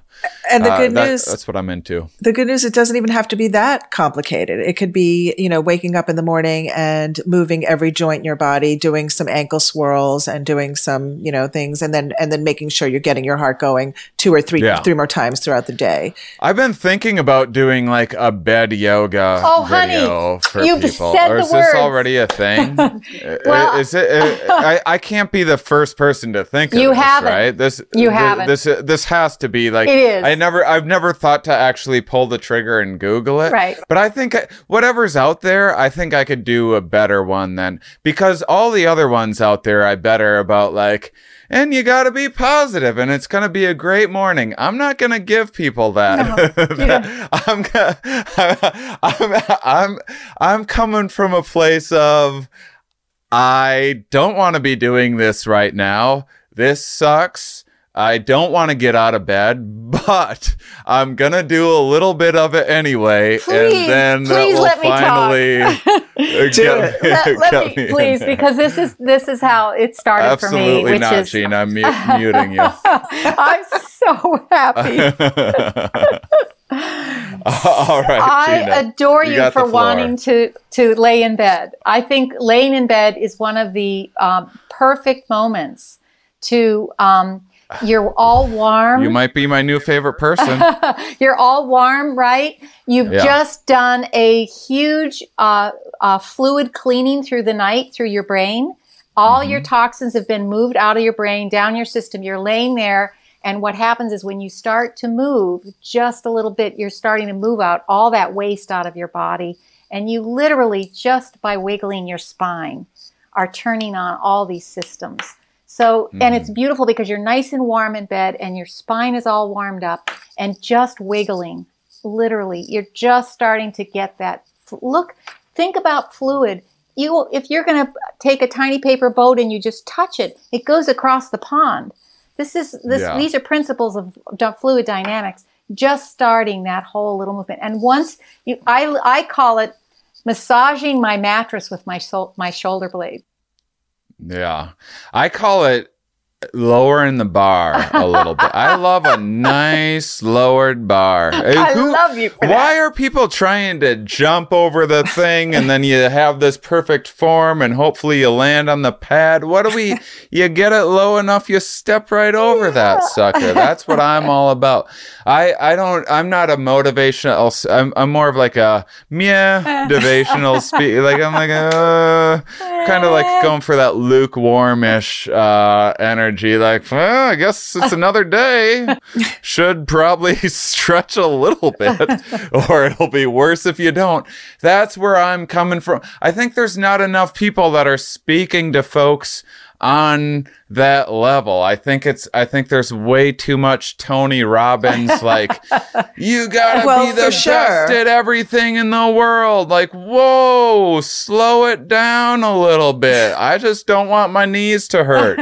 And the good uh, news that, that's what I'm into. The good news it doesn't even have to be that complicated. It could be, you know, waking up in the morning and moving every joint in your body, doing some ankle swirls and doing some, you know, things and then and then making sure you're getting your heart going two or three yeah. three more times throughout the day. I've been thinking about doing like a bed yoga oh, video honey, for you've people. Said or is the this words. already a thing? <laughs> Uh, well, is it uh, I, I can't be the first person to think of you this, haven't. right? This you haven't. This uh, this has to be like it is. I never I've never thought to actually pull the trigger and Google it. Right. But I think whatever's out there, I think I could do a better one than because all the other ones out there I better about like and you got to be positive and it's going to be a great morning. I'm not going to give people that. No, <laughs> I'm, <laughs> I'm I'm I'm coming from a place of I don't want to be doing this right now. This sucks. I don't want to get out of bed, <laughs> but I'm gonna do a little bit of it anyway, please, and then please will let me finally <laughs> get, let, let me, me please, because this is this is how it started Absolutely for me. Which not, is, Gene. I'm mu- <laughs> muting you. I'm so happy. All right, I Gina, adore you, you for wanting to to lay in bed. I think laying in bed is one of the um, perfect moments to. Um, you're all warm. You might be my new favorite person. <laughs> you're all warm, right? You've Yeah. just done a huge uh, uh, fluid cleaning through the night through your brain. All your toxins have been moved out of your brain, down your system. You're laying there. And what happens is when you start to move just a little bit, you're starting to move out all that waste out of your body. And you literally, just by wiggling your spine, are turning on all these systems. So, and it's mm. beautiful because you're nice and warm in bed and your spine is all warmed up and just wiggling. Literally, you're just starting to get that. Look, think about fluid. You, if you're going to take a tiny paper boat and you just touch it, it goes across the pond. This is this. Yeah. These are principles of fluid dynamics. Just starting that whole little movement, and once you, I, I call it massaging my mattress with my sol- my shoulder blade. Yeah. I call it lowering the bar a little bit. I love a nice lowered bar. <laughs> I love you Why that. are people trying to jump over the thing and then you have this perfect form and hopefully you land on the pad? What do we? <laughs> You get it low enough, you step right over that sucker. That's what I'm all about. I I don't. I'm not a motivational. I'm I'm more of like a meh <laughs> motivational speak. Like I'm like uh, kind of like going for that lukewarmish uh, energy. Like, well, I guess it's another day. <laughs> Should probably <laughs> stretch a little bit, <laughs> or it'll be worse if you don't. That's where I'm coming from. I think there's not enough people that are speaking to folks on that level. I think it's I think there's way too much Tony Robbins like you got to Well, be the sure. best at everything in the world. Like, whoa, slow it down a little bit. I just don't want my knees to hurt.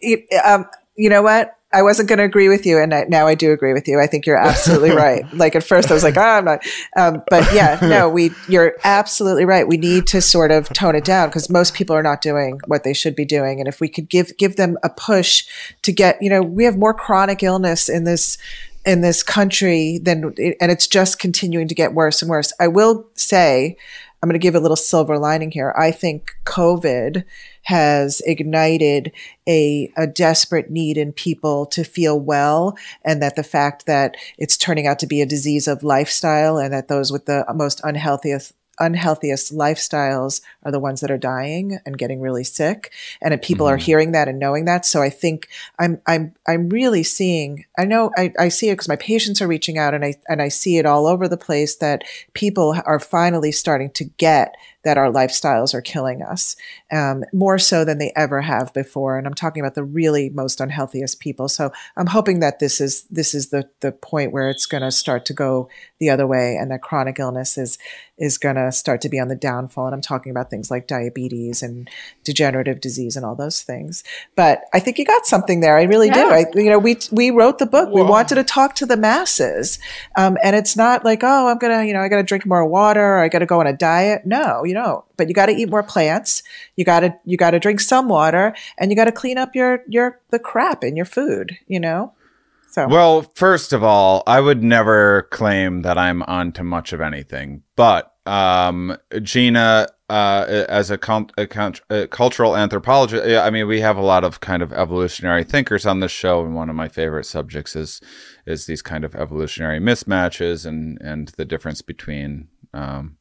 You, um, you know what? I wasn't going to agree with you, and I, now I do agree with you. I think you're absolutely <laughs> right. Like at first, I was like, "Oh, I'm not," um, but yeah, <laughs> no, we. You're absolutely right. We need to sort of tone it down because most people are not doing what they should be doing, and if we could give give them a push to get, you know, we have more chronic illness in this in this country than, and it's just continuing to get worse and worse. I will say, I'm going to give a little silver lining here. I think COVID has ignited a, a desperate need in people to feel well, and that the fact that it's turning out to be a disease of lifestyle, and that those with the most unhealthiest unhealthiest lifestyles are the ones that are dying and getting really sick and people are mm-hmm. hearing that and knowing that. So i think i'm i'm i'm really seeing i know i, I see it because my patients are reaching out and i and i see it all over the place that people are finally starting to get that our lifestyles are killing us um, more so than they ever have before. And i'm talking about the really most unhealthiest people. So i'm hoping that this is this is the the point where it's going to start to go the other way and that chronic illness is is going to start to be on the downfall. And i'm talking about things like diabetes and degenerative disease and all those things. But i think you got something there. I really do. I, you know we we wrote the book. We wanted to talk to the masses um, and it's not like oh i'm gonna you know i gotta drink more water or i gotta go on a diet. No you don't. But you gotta eat more plants. You gotta you gotta drink some water and you gotta clean up your your the crap in your food you know? So. Well, first of all, I would never claim that I'm onto much of anything, but um, Gina, uh, as a, a, a cultural anthropologist, I mean, we have a lot of kind of evolutionary thinkers on this show, and one of my favorite subjects is is these kind of evolutionary mismatches and and the difference between. Um,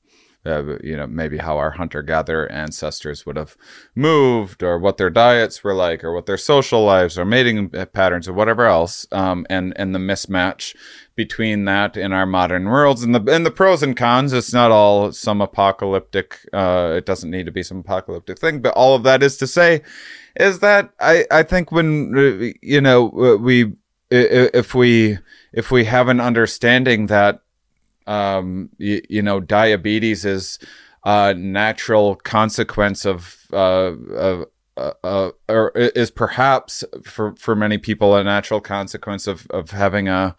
uh, you know, maybe how our hunter gatherer ancestors would have moved, or what their diets were like, or what their social lives or mating patterns, or whatever else, um, and and the mismatch between that in our modern worlds and the and the pros and cons. It's not all some apocalyptic. Uh, it doesn't need to be some apocalyptic thing, but all of that is to say, is that I I think when uh, you know we i- i- if we if we have an understanding that um, you, you know, diabetes is a natural consequence of, uh, of uh, uh, or is perhaps for, for many people a natural consequence of, of having a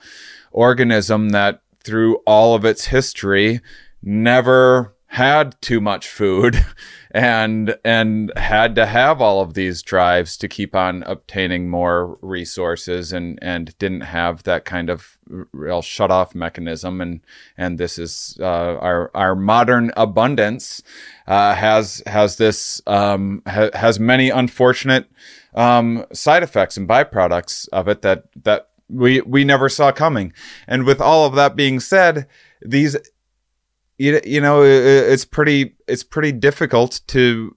organism that through all of its history never had too much food <laughs> and and had to have all of these drives to keep on obtaining more resources and and didn't have that kind of real shut off mechanism. And and this is uh, our our modern abundance uh, has has this um, ha- has many unfortunate um, side effects and byproducts of it that that we we never saw coming. And with all of that being said these you, you know i- i- it's pretty it's pretty difficult to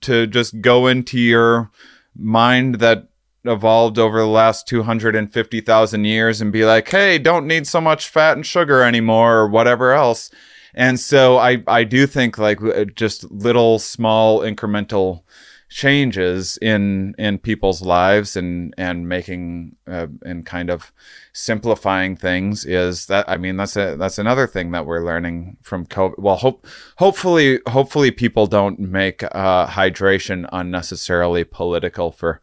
to just go into your mind that evolved over the last 250,000 years and be like hey don't need so much fat and sugar anymore or whatever else. And so i i do think like uh, just little small incremental changes in in people's lives and and making uh, and kind of simplifying things is that I mean that's a that's another thing that we're learning from COVID. Well, hope hopefully hopefully people don't make uh, hydration unnecessarily political for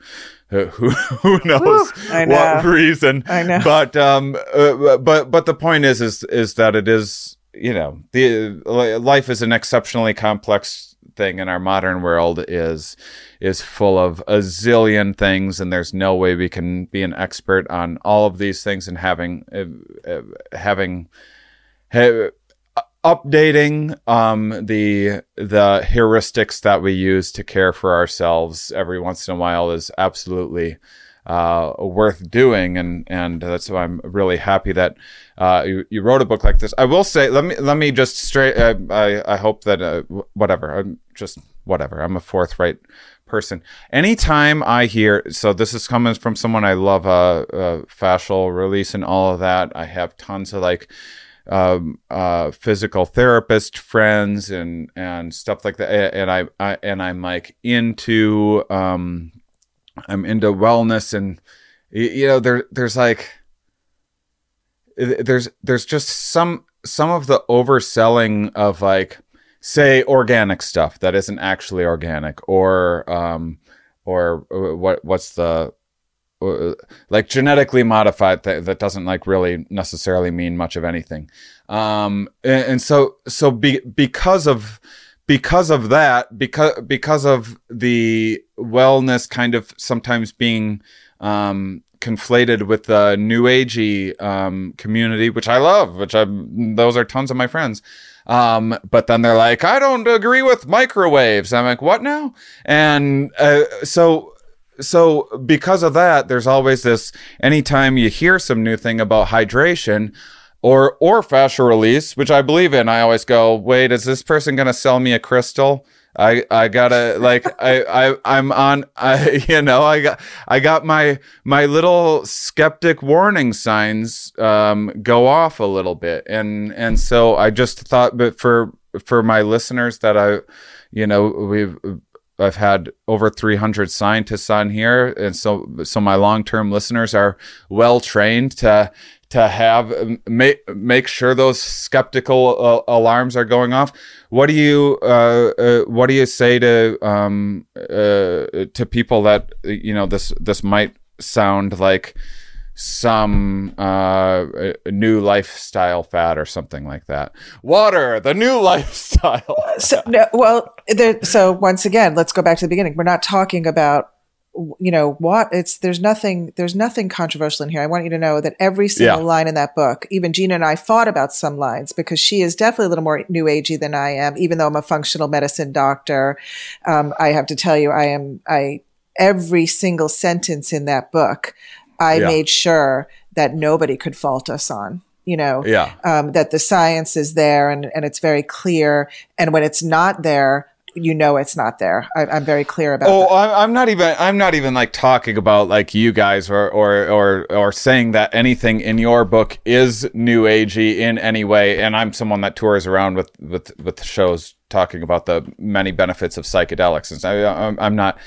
uh, who <laughs> who knows I what reason. I know. But um uh, but but the point is is is that it is you know the life is an exceptionally complex thing in our modern world is is full of a zillion things and there's no way we can be an expert on all of these things and having uh, uh, having ha- updating um, the the heuristics that we use to care for ourselves every once in a while is absolutely uh, worth doing, and and that's why I'm really happy that uh, you, you wrote a book like this. I will say, let me let me just straight. Uh, I I hope that uh, whatever. I'm just whatever. I'm a forthright person. Anytime I hear, so this is coming from someone I love, uh, uh, fascial release and all of that. I have tons of like um, uh, physical therapist friends and and stuff like that. And I, I and I'm like into um, I'm into wellness and you know there there's like there's there's just some some of the overselling of like say organic stuff that isn't actually organic or um or uh, what what's the uh, like genetically modified that that doesn't like really necessarily mean much of anything. Um and, and so so be, because of because of that, because because of the wellness kind of sometimes being um, conflated with the new agey um, community, which I love, which I those are tons of my friends. Um, but then they're like, I don't agree with microwaves. I'm like, what now? And uh, so so because of that, there's always this. Anytime you hear some new thing about hydration, or or fascial release, which I believe in. I always go, wait, is this person gonna sell me a crystal? I I gotta like I I I'm on I <laughs> you know I got I got my my little skeptic warning signs um go off a little bit and and so I just thought but for for my listeners that I you know we've I've had over 300 scientists on here and so so my long-term listeners are well trained to to have make make sure those skeptical uh, alarms are going off. What do you uh, uh, what do you say to um, uh, to people that you know this this might sound like some uh, new lifestyle fad or something like that. Water, the new <laughs> lifestyle. so, no, well, there, so once again, let's go back to the beginning. We're not talking about you know what it's there's nothing there's nothing controversial in here i want you to know that every single yeah. line in that book even gina and i fought about some lines because she is definitely a little more new agey than i am even though i'm a functional medicine doctor um, i have to tell you i am i every single sentence in that book i yeah. made sure that nobody could fault us on you know yeah. um, that the science is there and, and it's very clear and when it's not there you know it's not there. I, am very clear about. Oh, that. I'm not even. I'm not even like talking about like you guys or or or or saying that anything in your book is new agey in any way. And I'm someone that tours around with with with shows talking about the many benefits of psychedelics, and so I, I'm not.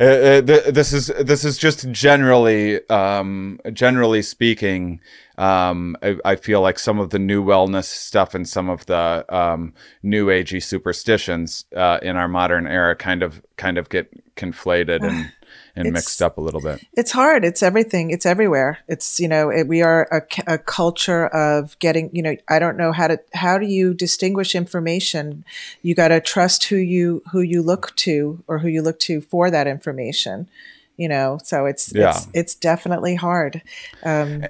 Uh, uh this is this is just generally um, generally speaking um, I, I, feel like some of the new wellness stuff and some of the um, new agey superstitions uh, in our modern era kind of kind of get conflated and <sighs> <laughs> and mixed up a little bit. It's hard. It's everything. It's everywhere. It's you know it, we are a, a culture of getting you know I don't know how to how do you distinguish information? You got to trust who you who you look to or who you look to for that information. You know, so it's yeah. it's it's definitely hard. Um,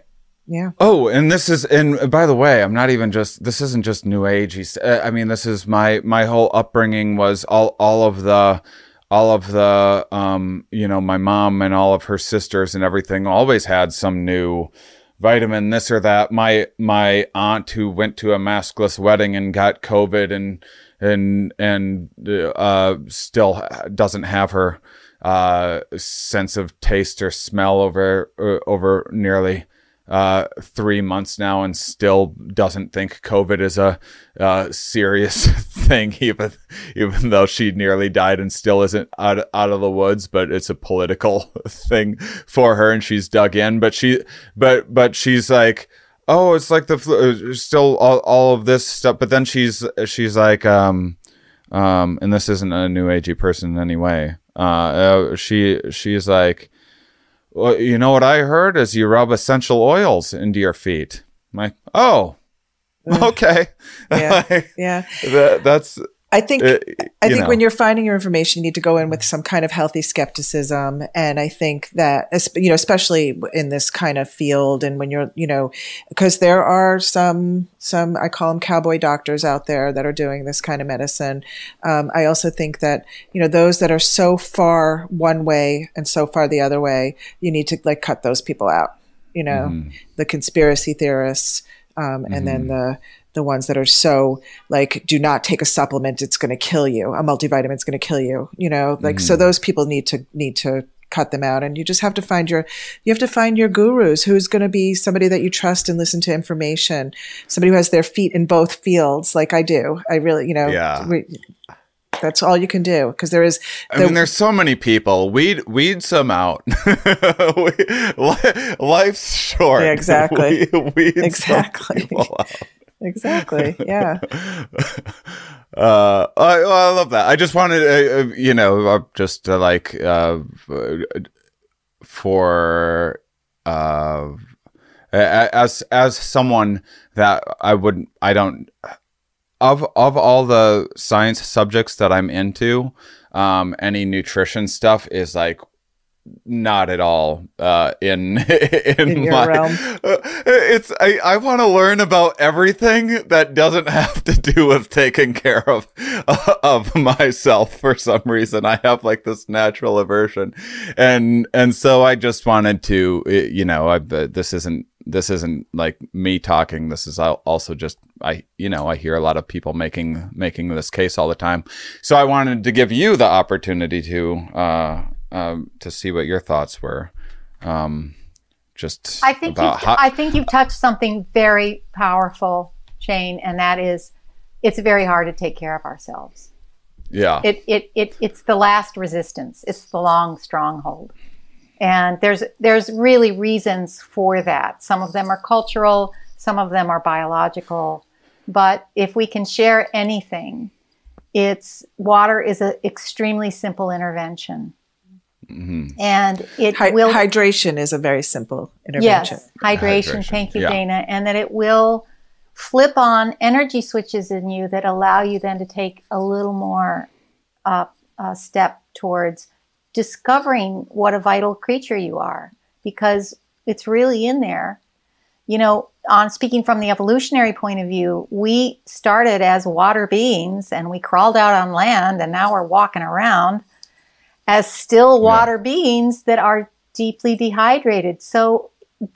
yeah. Oh, and this is, and by the way, I'm not even just. This isn't just new age. Uh, I mean, this is my my whole upbringing was all all of the all of the um you know my mom and all of her sisters and everything always had some new vitamin this or that. My my aunt who went to a maskless wedding and got covid and and and uh still doesn't have her uh sense of taste or smell over uh, over nearly uh, three months now and still doesn't think COVID is a uh, serious <laughs> thing, even even though she nearly died and still isn't out out of the woods. But it's a political <laughs> thing for her, and she's dug in. But she, but but she's like. Oh, it's like the flu, uh, still all, all of this stuff, but then she's she's like, um, um, and this isn't a new agey person in any way. Uh, uh she she's like, well, you know what I heard is you rub essential oils into your feet. I'm like, oh, mm. okay. <laughs> Yeah. like, yeah. That, that's. I think. It, I think know. when you're finding your information, you need to go in with some kind of healthy skepticism. And I think that, you know, especially in this kind of field and when you're, you know, because there are some, some, I call them cowboy doctors out there that are doing this kind of medicine. Um, I also think that, you know, those that are so far one way and so far the other way, you need to like cut those people out, you know, Mm-hmm. the conspiracy theorists, um, and then the, the ones that are so like do not take a supplement it's going to kill you a multivitamin is going to kill you you know like so mm-hmm. those people need to need to cut them out and you just have to find your you have to find your gurus who's going to be somebody that you trust and listen to information somebody who has their feet in both fields like i do i really you know Yeah. we, that's all you can do because there is I mean, there's so many people. Weed, weed some out. <laughs> We- li- Life's short. Yeah, exactly. <laughs> We- weed some Exactly. Exactly yeah <laughs> Uh, I, I love that. I just wanted, uh, uh, you know, uh, just to like, uh, for, uh, as, as someone that I would, I don't, of, of all the science subjects that I'm into, um, any nutrition stuff is like not at all uh in <laughs> in, In your my realm. Uh, it's i i want to learn about everything that doesn't have to do with taking care of <laughs> of myself for some reason. I have like this natural aversion. And and so i just wanted to uh, you know I, uh, this isn't this isn't like me talking. This is also just i you know i hear a lot of people making making this case all the time. So i wanted to give you the opportunity to uh um to see what your thoughts were um just I think about you've, how, I think you've touched something very powerful, Shane, and that is it's very hard to take care of ourselves. yeah It, it, it, it's the last resistance. It's the long stronghold. And there's, there's really reasons for that. Some of them are cultural, some of them are biological. But if we can share anything, it's water is an extremely simple intervention. And it Hy- will hydration is a very simple intervention Yes, hydration. Hydration, Thank you, yeah. Dana. And that it will flip on energy switches in you that allow you then to take a little more uh, uh, step towards discovering what a vital creature you are because it's really in there. You know, on speaking from the evolutionary point of view, we started as water beings and we crawled out on land and now we're walking around as still water beings that are deeply dehydrated. So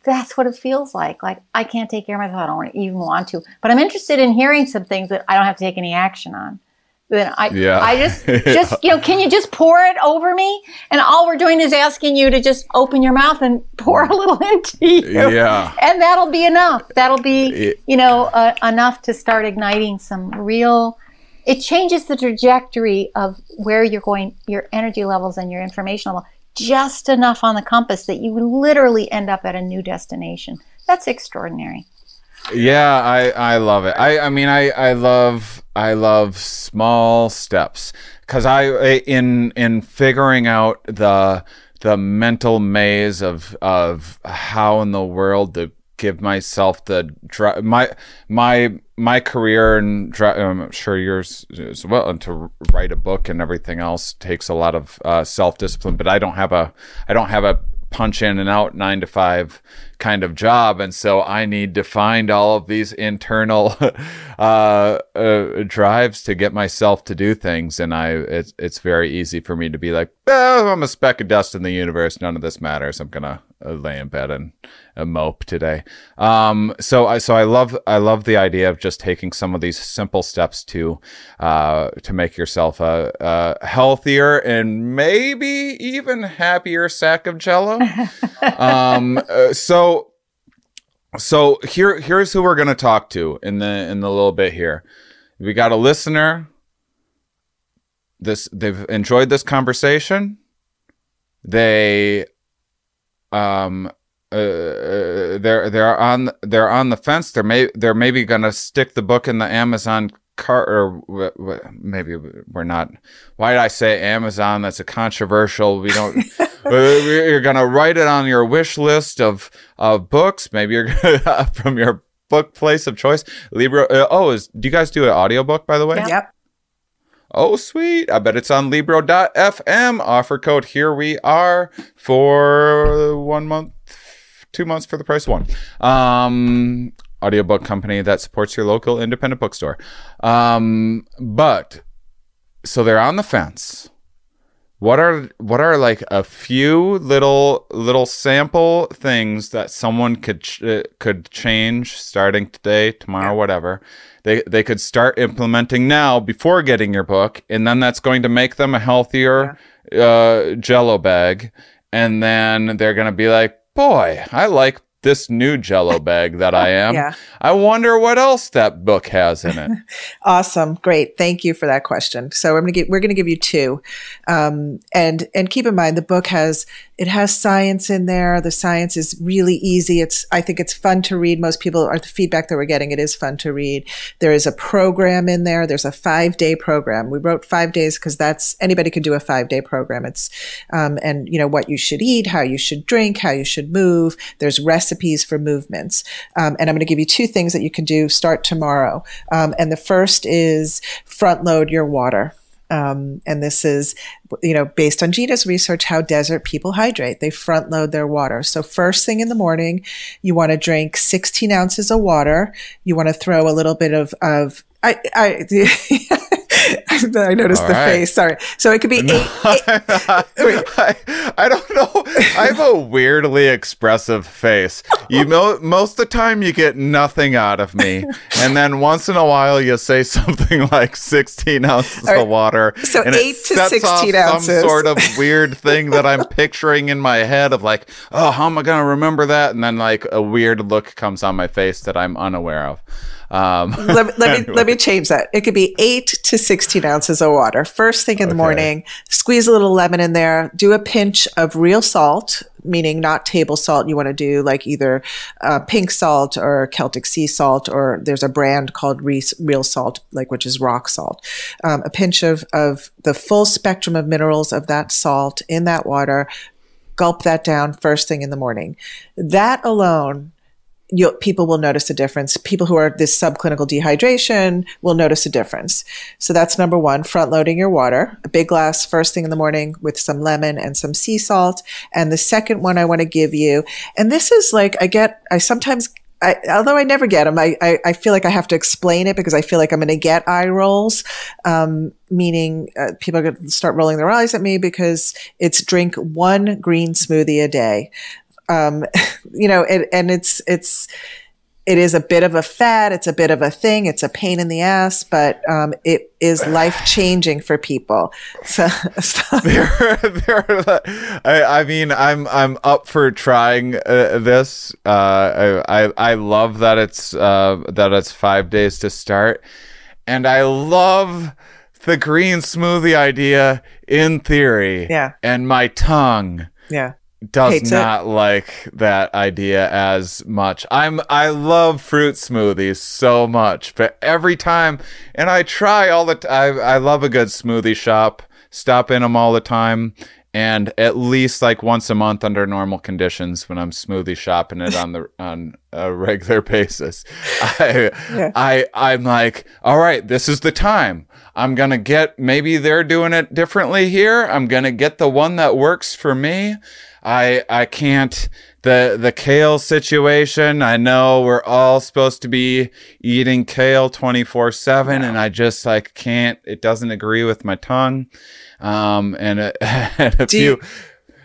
that's what it feels like. Like I can't take care of myself. I don't even want to. But I'm interested in hearing some things that I don't have to take any action on. Then I, Yeah. I just, <laughs> just you know, can you just pour it over me? And all we're doing is asking you to just open your mouth and <laughs> pour a little into you. Yeah. And that'll be enough. That'll be, It- you know, uh, enough to start igniting some real. It changes the trajectory of where you're going, your energy levels and your information level, just enough on the compass that you literally end up at a new destination. That's extraordinary. Yeah, I I love it. I I mean I I love I love small steps cuz I in in figuring out the the mental maze of of how in the world to give myself the my my my career and I'm sure yours as well and to write a book and everything else takes a lot of uh, self discipline but I don't have a I don't have a punch in and out nine to five kind of job and so i need to find all of these internal <laughs> uh, uh, drives to get myself to do things and i it's, it's very easy for me to be like oh, i'm a speck of dust in the universe. None of this matters. I'm gonna uh, lay in bed and mope today um, so i so i love i love the idea of just taking some of these simple steps to uh, to make yourself a, a healthier and maybe even happier sack of jello <laughs> um, uh, so so here here's who we're gonna talk to in the in the little bit here. We got a listener. This they've enjoyed this conversation. They um uh, uh, they're they're on they're on the fence. They're may they're maybe gonna stick the book in the Amazon cart or w- w- maybe we're not. Why did I say Amazon? That's a controversial. We don't. <laughs> Uh, you're gonna write it on your wish list of of books. Maybe you're gonna, <laughs> from your book place of choice. Libra. Uh, oh, is do you guys do an audiobook by the way? Yeah. Yep. Oh, sweet. I bet it's on Libro.fm. Offer code Here We Are for one month, two months for the price of one. Um, audiobook company that supports your local independent bookstore. Um, but so they're on the fence. What are what are like a few little little sample things that someone could ch- uh, could change starting today, tomorrow, whatever. They they could start implementing now before getting your book, and then that's going to make them a healthier uh, Jello bag, and then they're gonna be like, boy, I like this new Jello bag that I <laughs> am. Yeah. I wonder what else that book has in it. <laughs> Awesome, great. Thank you for that question. So I'm gonna give, we're going to give you two, um, and and keep in mind the book has it has science in there. The science is really easy. It's I think it's fun to read. Most people are the feedback that we're getting. It is fun to read. There is a program in there. There's a five day program. We wrote five days because that's anybody can do a five day program. It's um, and you know what you should eat, how you should drink, how you should move. There's recipes for movements, um, and I'm going to give you two things that you can do. Start tomorrow, um, and the first is front load your water. Um, and this is, you know, based on Gina's research, how desert people hydrate. They front load their water. So first thing in the morning, you want to drink 16 ounces of water. You want to throw a little bit of, of, I, I, <laughs> <laughs> I noticed All the right. face. Sorry. So it could be <laughs> eight, <laughs> eight, I, I don't know. I have a weirdly expressive face. You know, most of the time you get nothing out of me, and then once in a while you say something like 16 ounces right. of water. So eight to sets 16 off Some sort of weird thing that I'm picturing in my head of like, oh, how am I gonna remember that? And then like a weird look comes on my face that I'm unaware of. Um, let, <laughs> let me let me change that. It could be eight to sixteen ounces of water. First thing in the Okay. morning, squeeze a little lemon in there. Do a pinch of real salt, meaning not table salt. You want to do like either uh, pink salt or Celtic sea salt, or there's a brand called Re- real salt, like which is rock salt. Um, a pinch of of the full spectrum of minerals of that salt in that water. Gulp that down first thing in the morning. That alone you'll, people will notice a difference. People who are this subclinical dehydration will notice a difference. So that's number one, front loading your water, a big glass first thing in the morning with some lemon and some sea salt. And the second one I want to give you, and this is like, I get, I sometimes I, although I never get them, I, I, I feel like I have to explain it because I feel like I'm going to get eye rolls, um, meaning uh, people are going to start rolling their eyes at me because it's drink one green smoothie a day um, <laughs> you know, it, and it's it's it is a bit of a fad. It's a bit of a thing. It's a pain in the ass, but um, it is <sighs> life changing for people. So, <laughs> so <laughs> there, there, I, I mean, I'm, I'm up for trying uh, this. Uh, I, I, I love that it's, uh, that it's five days to start, and I love the green smoothie idea in theory. Yeah. and my tongue yeah, does Hates it. not like that idea as much. I'm I love fruit smoothies so much, but every time and I try all the t- I I love a good smoothie shop. Stop in them all the time and at least like once a month under normal conditions when I'm smoothie shopping it on the <laughs> on a regular <laughs> basis. I Yeah. I I'm like, all right, this is the time. I'm gonna get maybe they're doing it differently here. I'm gonna get the one that works for me. I I can't the the kale situation. I know we're all supposed to be eating kale 24/7 and I just like can't it doesn't agree with my tongue. Um and a, <laughs> and a few you-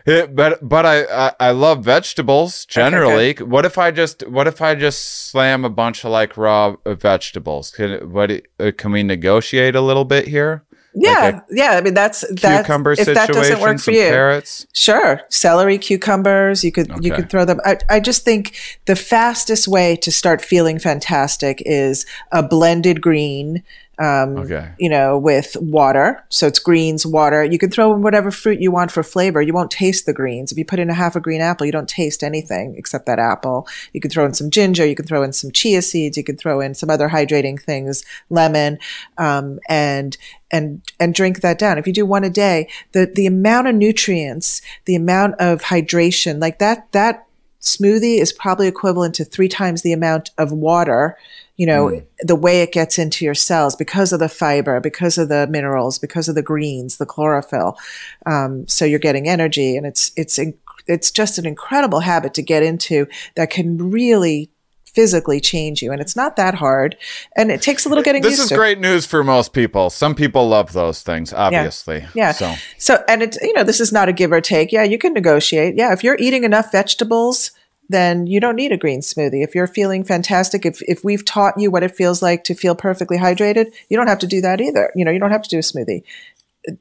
it, but but I, I I love vegetables generally. What if I just what if I just slam a bunch of like raw vegetables? Can what uh, can we negotiate a little bit here? Yeah, yeah. I mean, that's that's Cucumber if that doesn't work for you. carrots. Sure, celery, cucumbers. You could you could throw them. I, I just think the fastest way to start feeling fantastic is a blended green. Um, Okay. You know, with water. So it's greens, water. You can throw in whatever fruit you want for flavor. You won't taste the greens. If you put in a half a green apple, you don't taste anything except that apple. You can throw in some ginger. You can throw in some chia seeds. You can throw in some other hydrating things, lemon, um, and and and drink that down. If you do one a day, the the amount of nutrients, the amount of hydration, like that that smoothie is probably equivalent to three times the amount of water you know, the way it gets into your cells because of the fiber, because of the minerals, because of the greens, the chlorophyll. Um, so you're getting energy, and it's it's it's just an incredible habit to get into that can really physically change you and it's not that hard and it takes a little getting this used to. This is great news for most people. Some people love those things obviously yeah. so. So and it's you know this is not a give or take. Yeah you can negotiate. Yeah if you're eating enough vegetables then you don't need a green smoothie. If you're feeling fantastic, if, if we've taught you what it feels like to feel perfectly hydrated, you don't have to do that either. You know, you don't have to do a smoothie.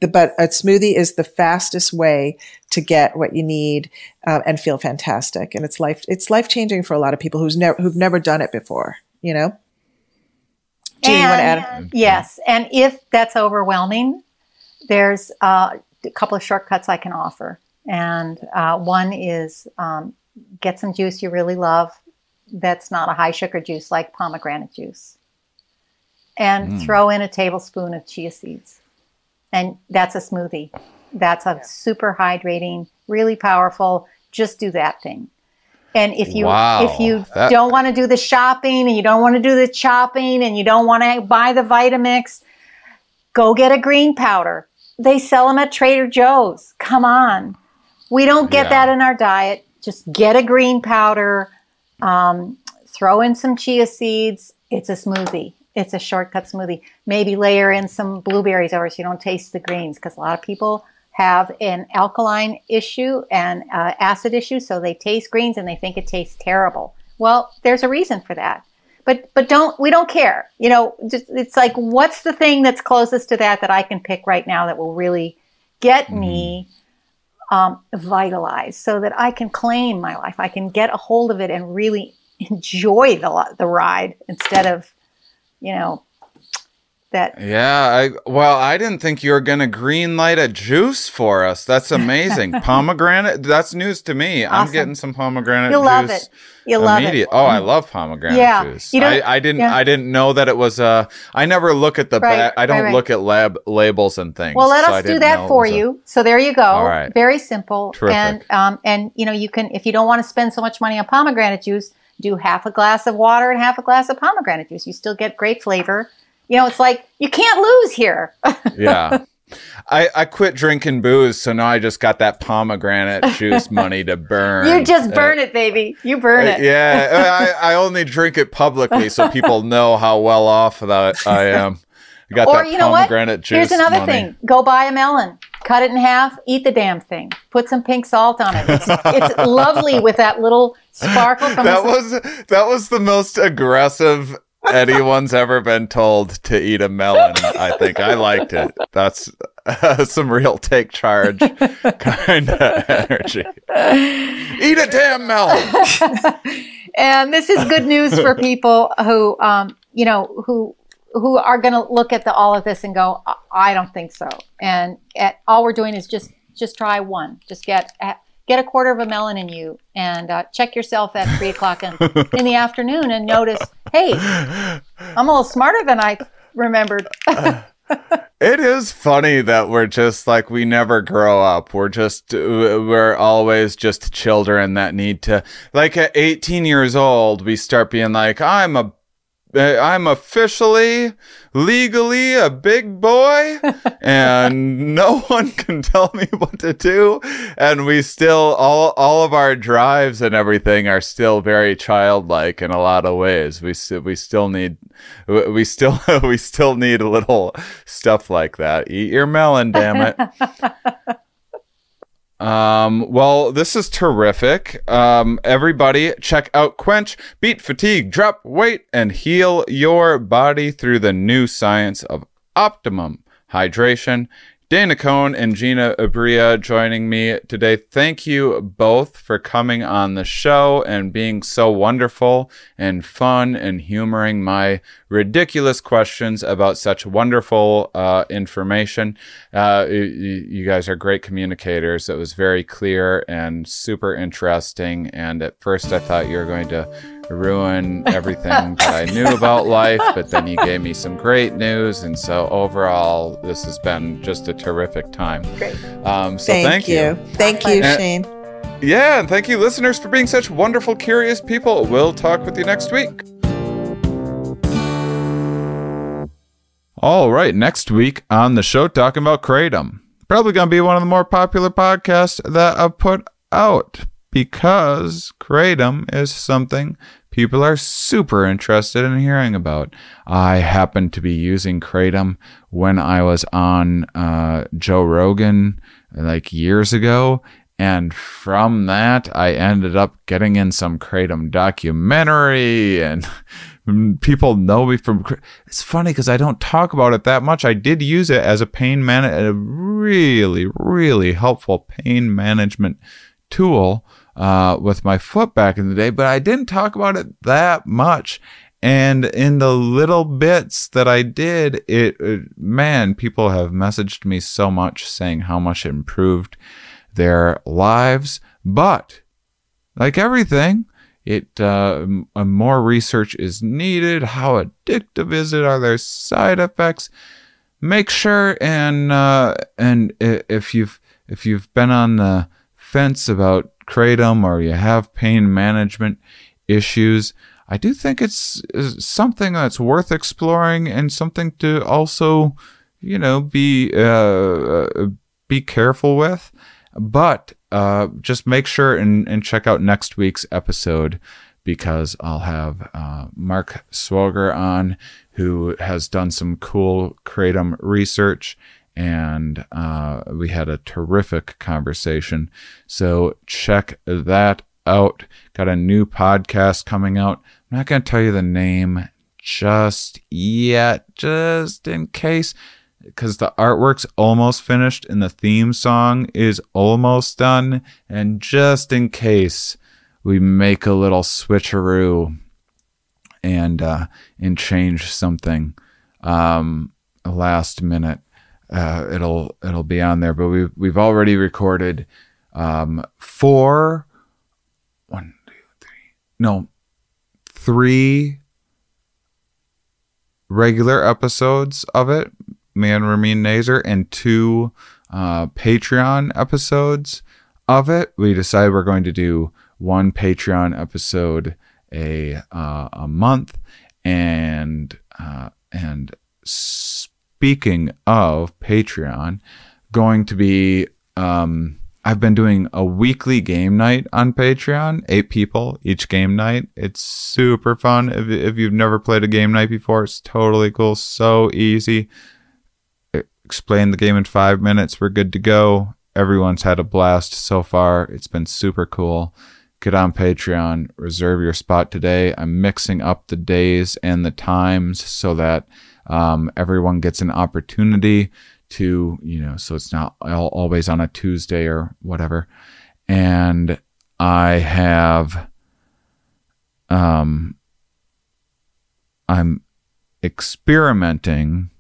The, but a smoothie is the fastest way to get what you need uh, and feel fantastic. And it's life, it's life changing for a lot of people who's never, who've never done it before, you know? Jean, you want to add? Yes. And if that's overwhelming, there's uh, a couple of shortcuts I can offer. And uh, one is um, get some juice you really love that's not a high sugar juice like pomegranate juice. And mm. throw in a tablespoon of chia seeds. And that's a smoothie. That's a super hydrating, really powerful. Just do that thing. And if you wow, if you that... don't want to do the shopping and you don't want to do the chopping and you don't want to buy the Vitamix, go get a green powder. They sell them at Trader Joe's. Come on. We don't get yeah. that in our diet just get a green powder, um, throw in some chia seeds. It's a smoothie. It's a shortcut smoothie. Maybe layer in some blueberries over so you don't taste the greens because a lot of people have an alkaline issue and uh, acid issue, so they taste greens and they think it tastes terrible. Well, there's a reason for that. But but don't we don't care. You know, just, it's like what's the thing that's closest to that that I can pick right now that will really get mm-hmm. me um, vitalized so that I can claim my life. I can get a hold of it and really enjoy the, the ride instead of, you know, that. Yeah. I, well, I didn't think you were to green light a juice for us. That's amazing. <laughs> pomegranate. That's news to me. Awesome. I'm getting some pomegranate You'll love it. You love it. Oh, I love pomegranate yeah. juice. You I, I didn't. Yeah. I didn't know that it was a. I never look at the. Right, ba- I don't right, right. look at lab labels and things. Well, let so us do that for you. A, so there you go. All right. Very simple. Terrific. And um and you know you can if you don't want to spend so much money on pomegranate juice, do half a glass of water and half a glass of pomegranate juice. You still get great flavor. You know, it's like you can't lose here. <laughs> yeah. I, I quit drinking booze, so now I just got that pomegranate <laughs> juice money to burn. You just burn uh, it, baby. You burn uh, it. Yeah, <laughs> I, I only drink it publicly so people know how well off that I am. I got or that you know what? juice. Here's another money. thing: go buy a melon, cut it in half, eat the damn thing. Put some pink salt on it. It's, it's lovely with that little sparkle from. That the... was that was the most aggressive anyone's ever been told to eat a melon. I think I liked it. That's uh, <laughs> some real take charge kind of energy. Eat a damn melon. and this is good news for people who, um, you know, who who are going to look at the, all of this and go, I don't think so. And at, all we're doing is just just try one. Just get get a quarter of a melon in you and uh, check yourself at three o'clock in, in the afternoon and notice, hey, I'm a little smarter than I remembered. <laughs> it is funny that we're just like we never grow up. We're just we're always just children that need to like at 18 years old we start being like I'm a I'm officially, legally a big boy, <laughs> and no one can tell me what to do. And we still, all, all of our drives and everything are still very childlike in a lot of ways. We, we still need, we still, <laughs> we still need a little stuff like that. Eat your melon, damn it. <laughs> Um, well, this is terrific. Um, everybody check out Quench, beat fatigue, drop weight, and heal your body through the new science of optimum hydration. Dana Cohen and Gina Abria joining me today. Thank you both for coming on the show and being so wonderful and fun and humoring my ridiculous questions about such wonderful uh, information. Uh, you, you, guys are great communicators. It was very clear and super interesting. And at first, I thought you were going to ruin <laughs> everything that I knew about life, but then you gave me some great news. And so overall, this has been just a terrific time. Great. Um, so thank, thank you. you. Thank you, and, Shane. Yeah, and thank you, listeners, for being such wonderful, curious people. We'll talk with you next week. All right, next week on the show, talking about Kratom. Probably going to be one of the more popular podcasts that I've put out because Kratom is something people are super interested in hearing about. I happened to be using Kratom when I was on uh, Joe Rogan like years ago. And from that, I ended up getting in some Kratom documentary <laughs> and people know me from it's funny because i don't talk about it that much i did use it as a pain man a really really helpful pain management tool uh, with my foot back in the day but i didn't talk about it that much and in the little bits that i did it, it man people have messaged me so much saying how much it improved their lives but like everything it uh, more research is needed. How addictive is it? Are there side effects? Make sure and uh, and if you've if you've been on the fence about kratom or you have pain management issues, I do think it's something that's worth exploring and something to also, you know, be uh, uh be careful with. But uh, just make sure and, and check out next week's episode because I'll have uh, Marc Swogger on, who has done some cool kratom research, and uh, we had a terrific conversation. So check that out. Got a new podcast coming out. I'm not going to tell you the name just yet, just in case because the artwork's almost finished and the theme song is almost done. And just in case we make a little switcheroo and uh, and change something um, last minute, uh, it'll it'll be on there. But we've we've already recorded um, four, one, two, three, no, three regular episodes of it me and Ramin Nazer, and two uh, Patreon episodes of it. We decided we're going to do one Patreon episode a uh, a month, and uh, and speaking of Patreon, going to be um, I've been doing a weekly game night on Patreon, eight people each game night. It's super fun. If, if you've never played a game night before, it's totally cool. So easy explain the game in five minutes. We're good to go. Everyone's had a blast so far. It's been super cool. Get on Patreon, reserve your spot today. I'm mixing up the days and the times so that um, everyone gets an opportunity to, you know, so it's not always on a Tuesday or whatever. And I have, um, I'm experimenting.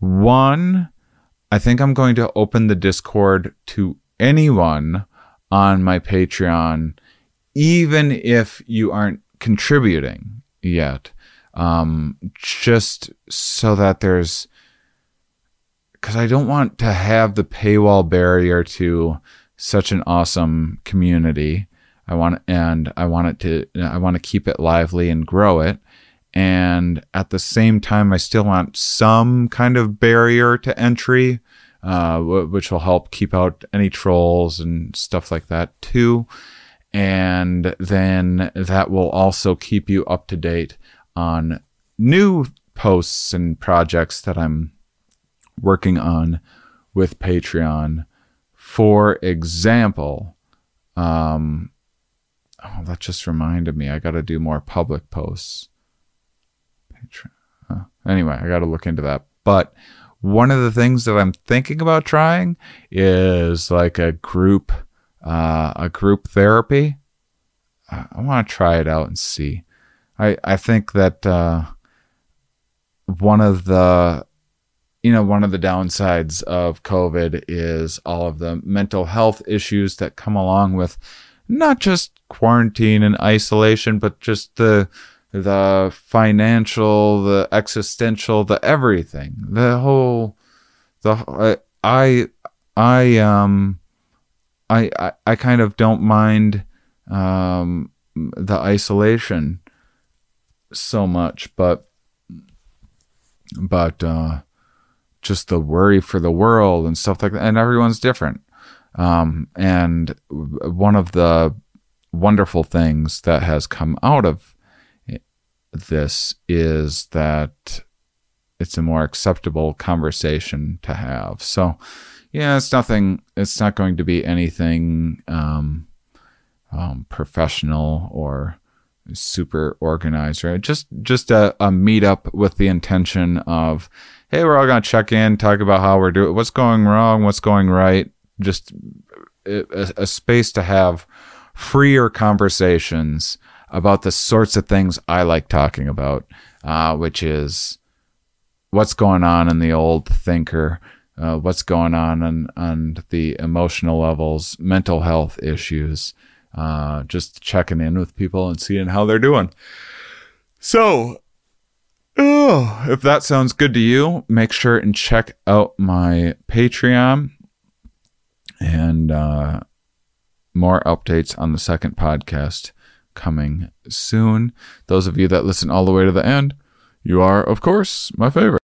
One, I think I'm going to open the Discord to anyone on my Patreon, even if you aren't contributing yet. Um, just so that there's, because I don't want to have the paywall barrier to such an awesome community. I want and I want it to I want to keep it lively and grow it and at the same time, I still want some kind of barrier to entry, uh, which will help keep out any trolls and stuff like that too. And then that will also keep you up to date on new posts and projects that I'm working on with Patreon. For example, um, oh, that just reminded me, I got to do more public posts. Uh, anyway, I got to look into that. But one of the things that I'm thinking about trying is like a group, uh, a group therapy. I, I want to try it out and see. I I think that uh, one of the you know one of the downsides of COVID is all of the mental health issues that come along with not just quarantine and isolation, but just the the financial, the existential, the everything, the whole, the I, I, um, I, I, I kind of don't mind, um, the isolation so much, but, but, uh, just the worry for the world and stuff like that. And everyone's different. Um, and one of the wonderful things that has come out of this is that it's a more acceptable conversation to have. So, yeah, it's nothing, it's not going to be anything um, um, professional or super organized, right? Just just a, a meetup with the intention of, hey, we're all gonna check in, talk about how we're doing, what's going wrong, what's going right. Just a, a space to have freer conversations about the sorts of things I like talking about, uh, which is what's going on in the old thinker, uh, what's going on on, on the emotional levels, mental health issues, uh, just checking in with people and seeing how they're doing. So, oh, if that sounds good to you, make sure and check out my Patreon and uh, more updates on the second podcast coming soon. Those of you that listen all the way to the end, you are, of course, my favorite.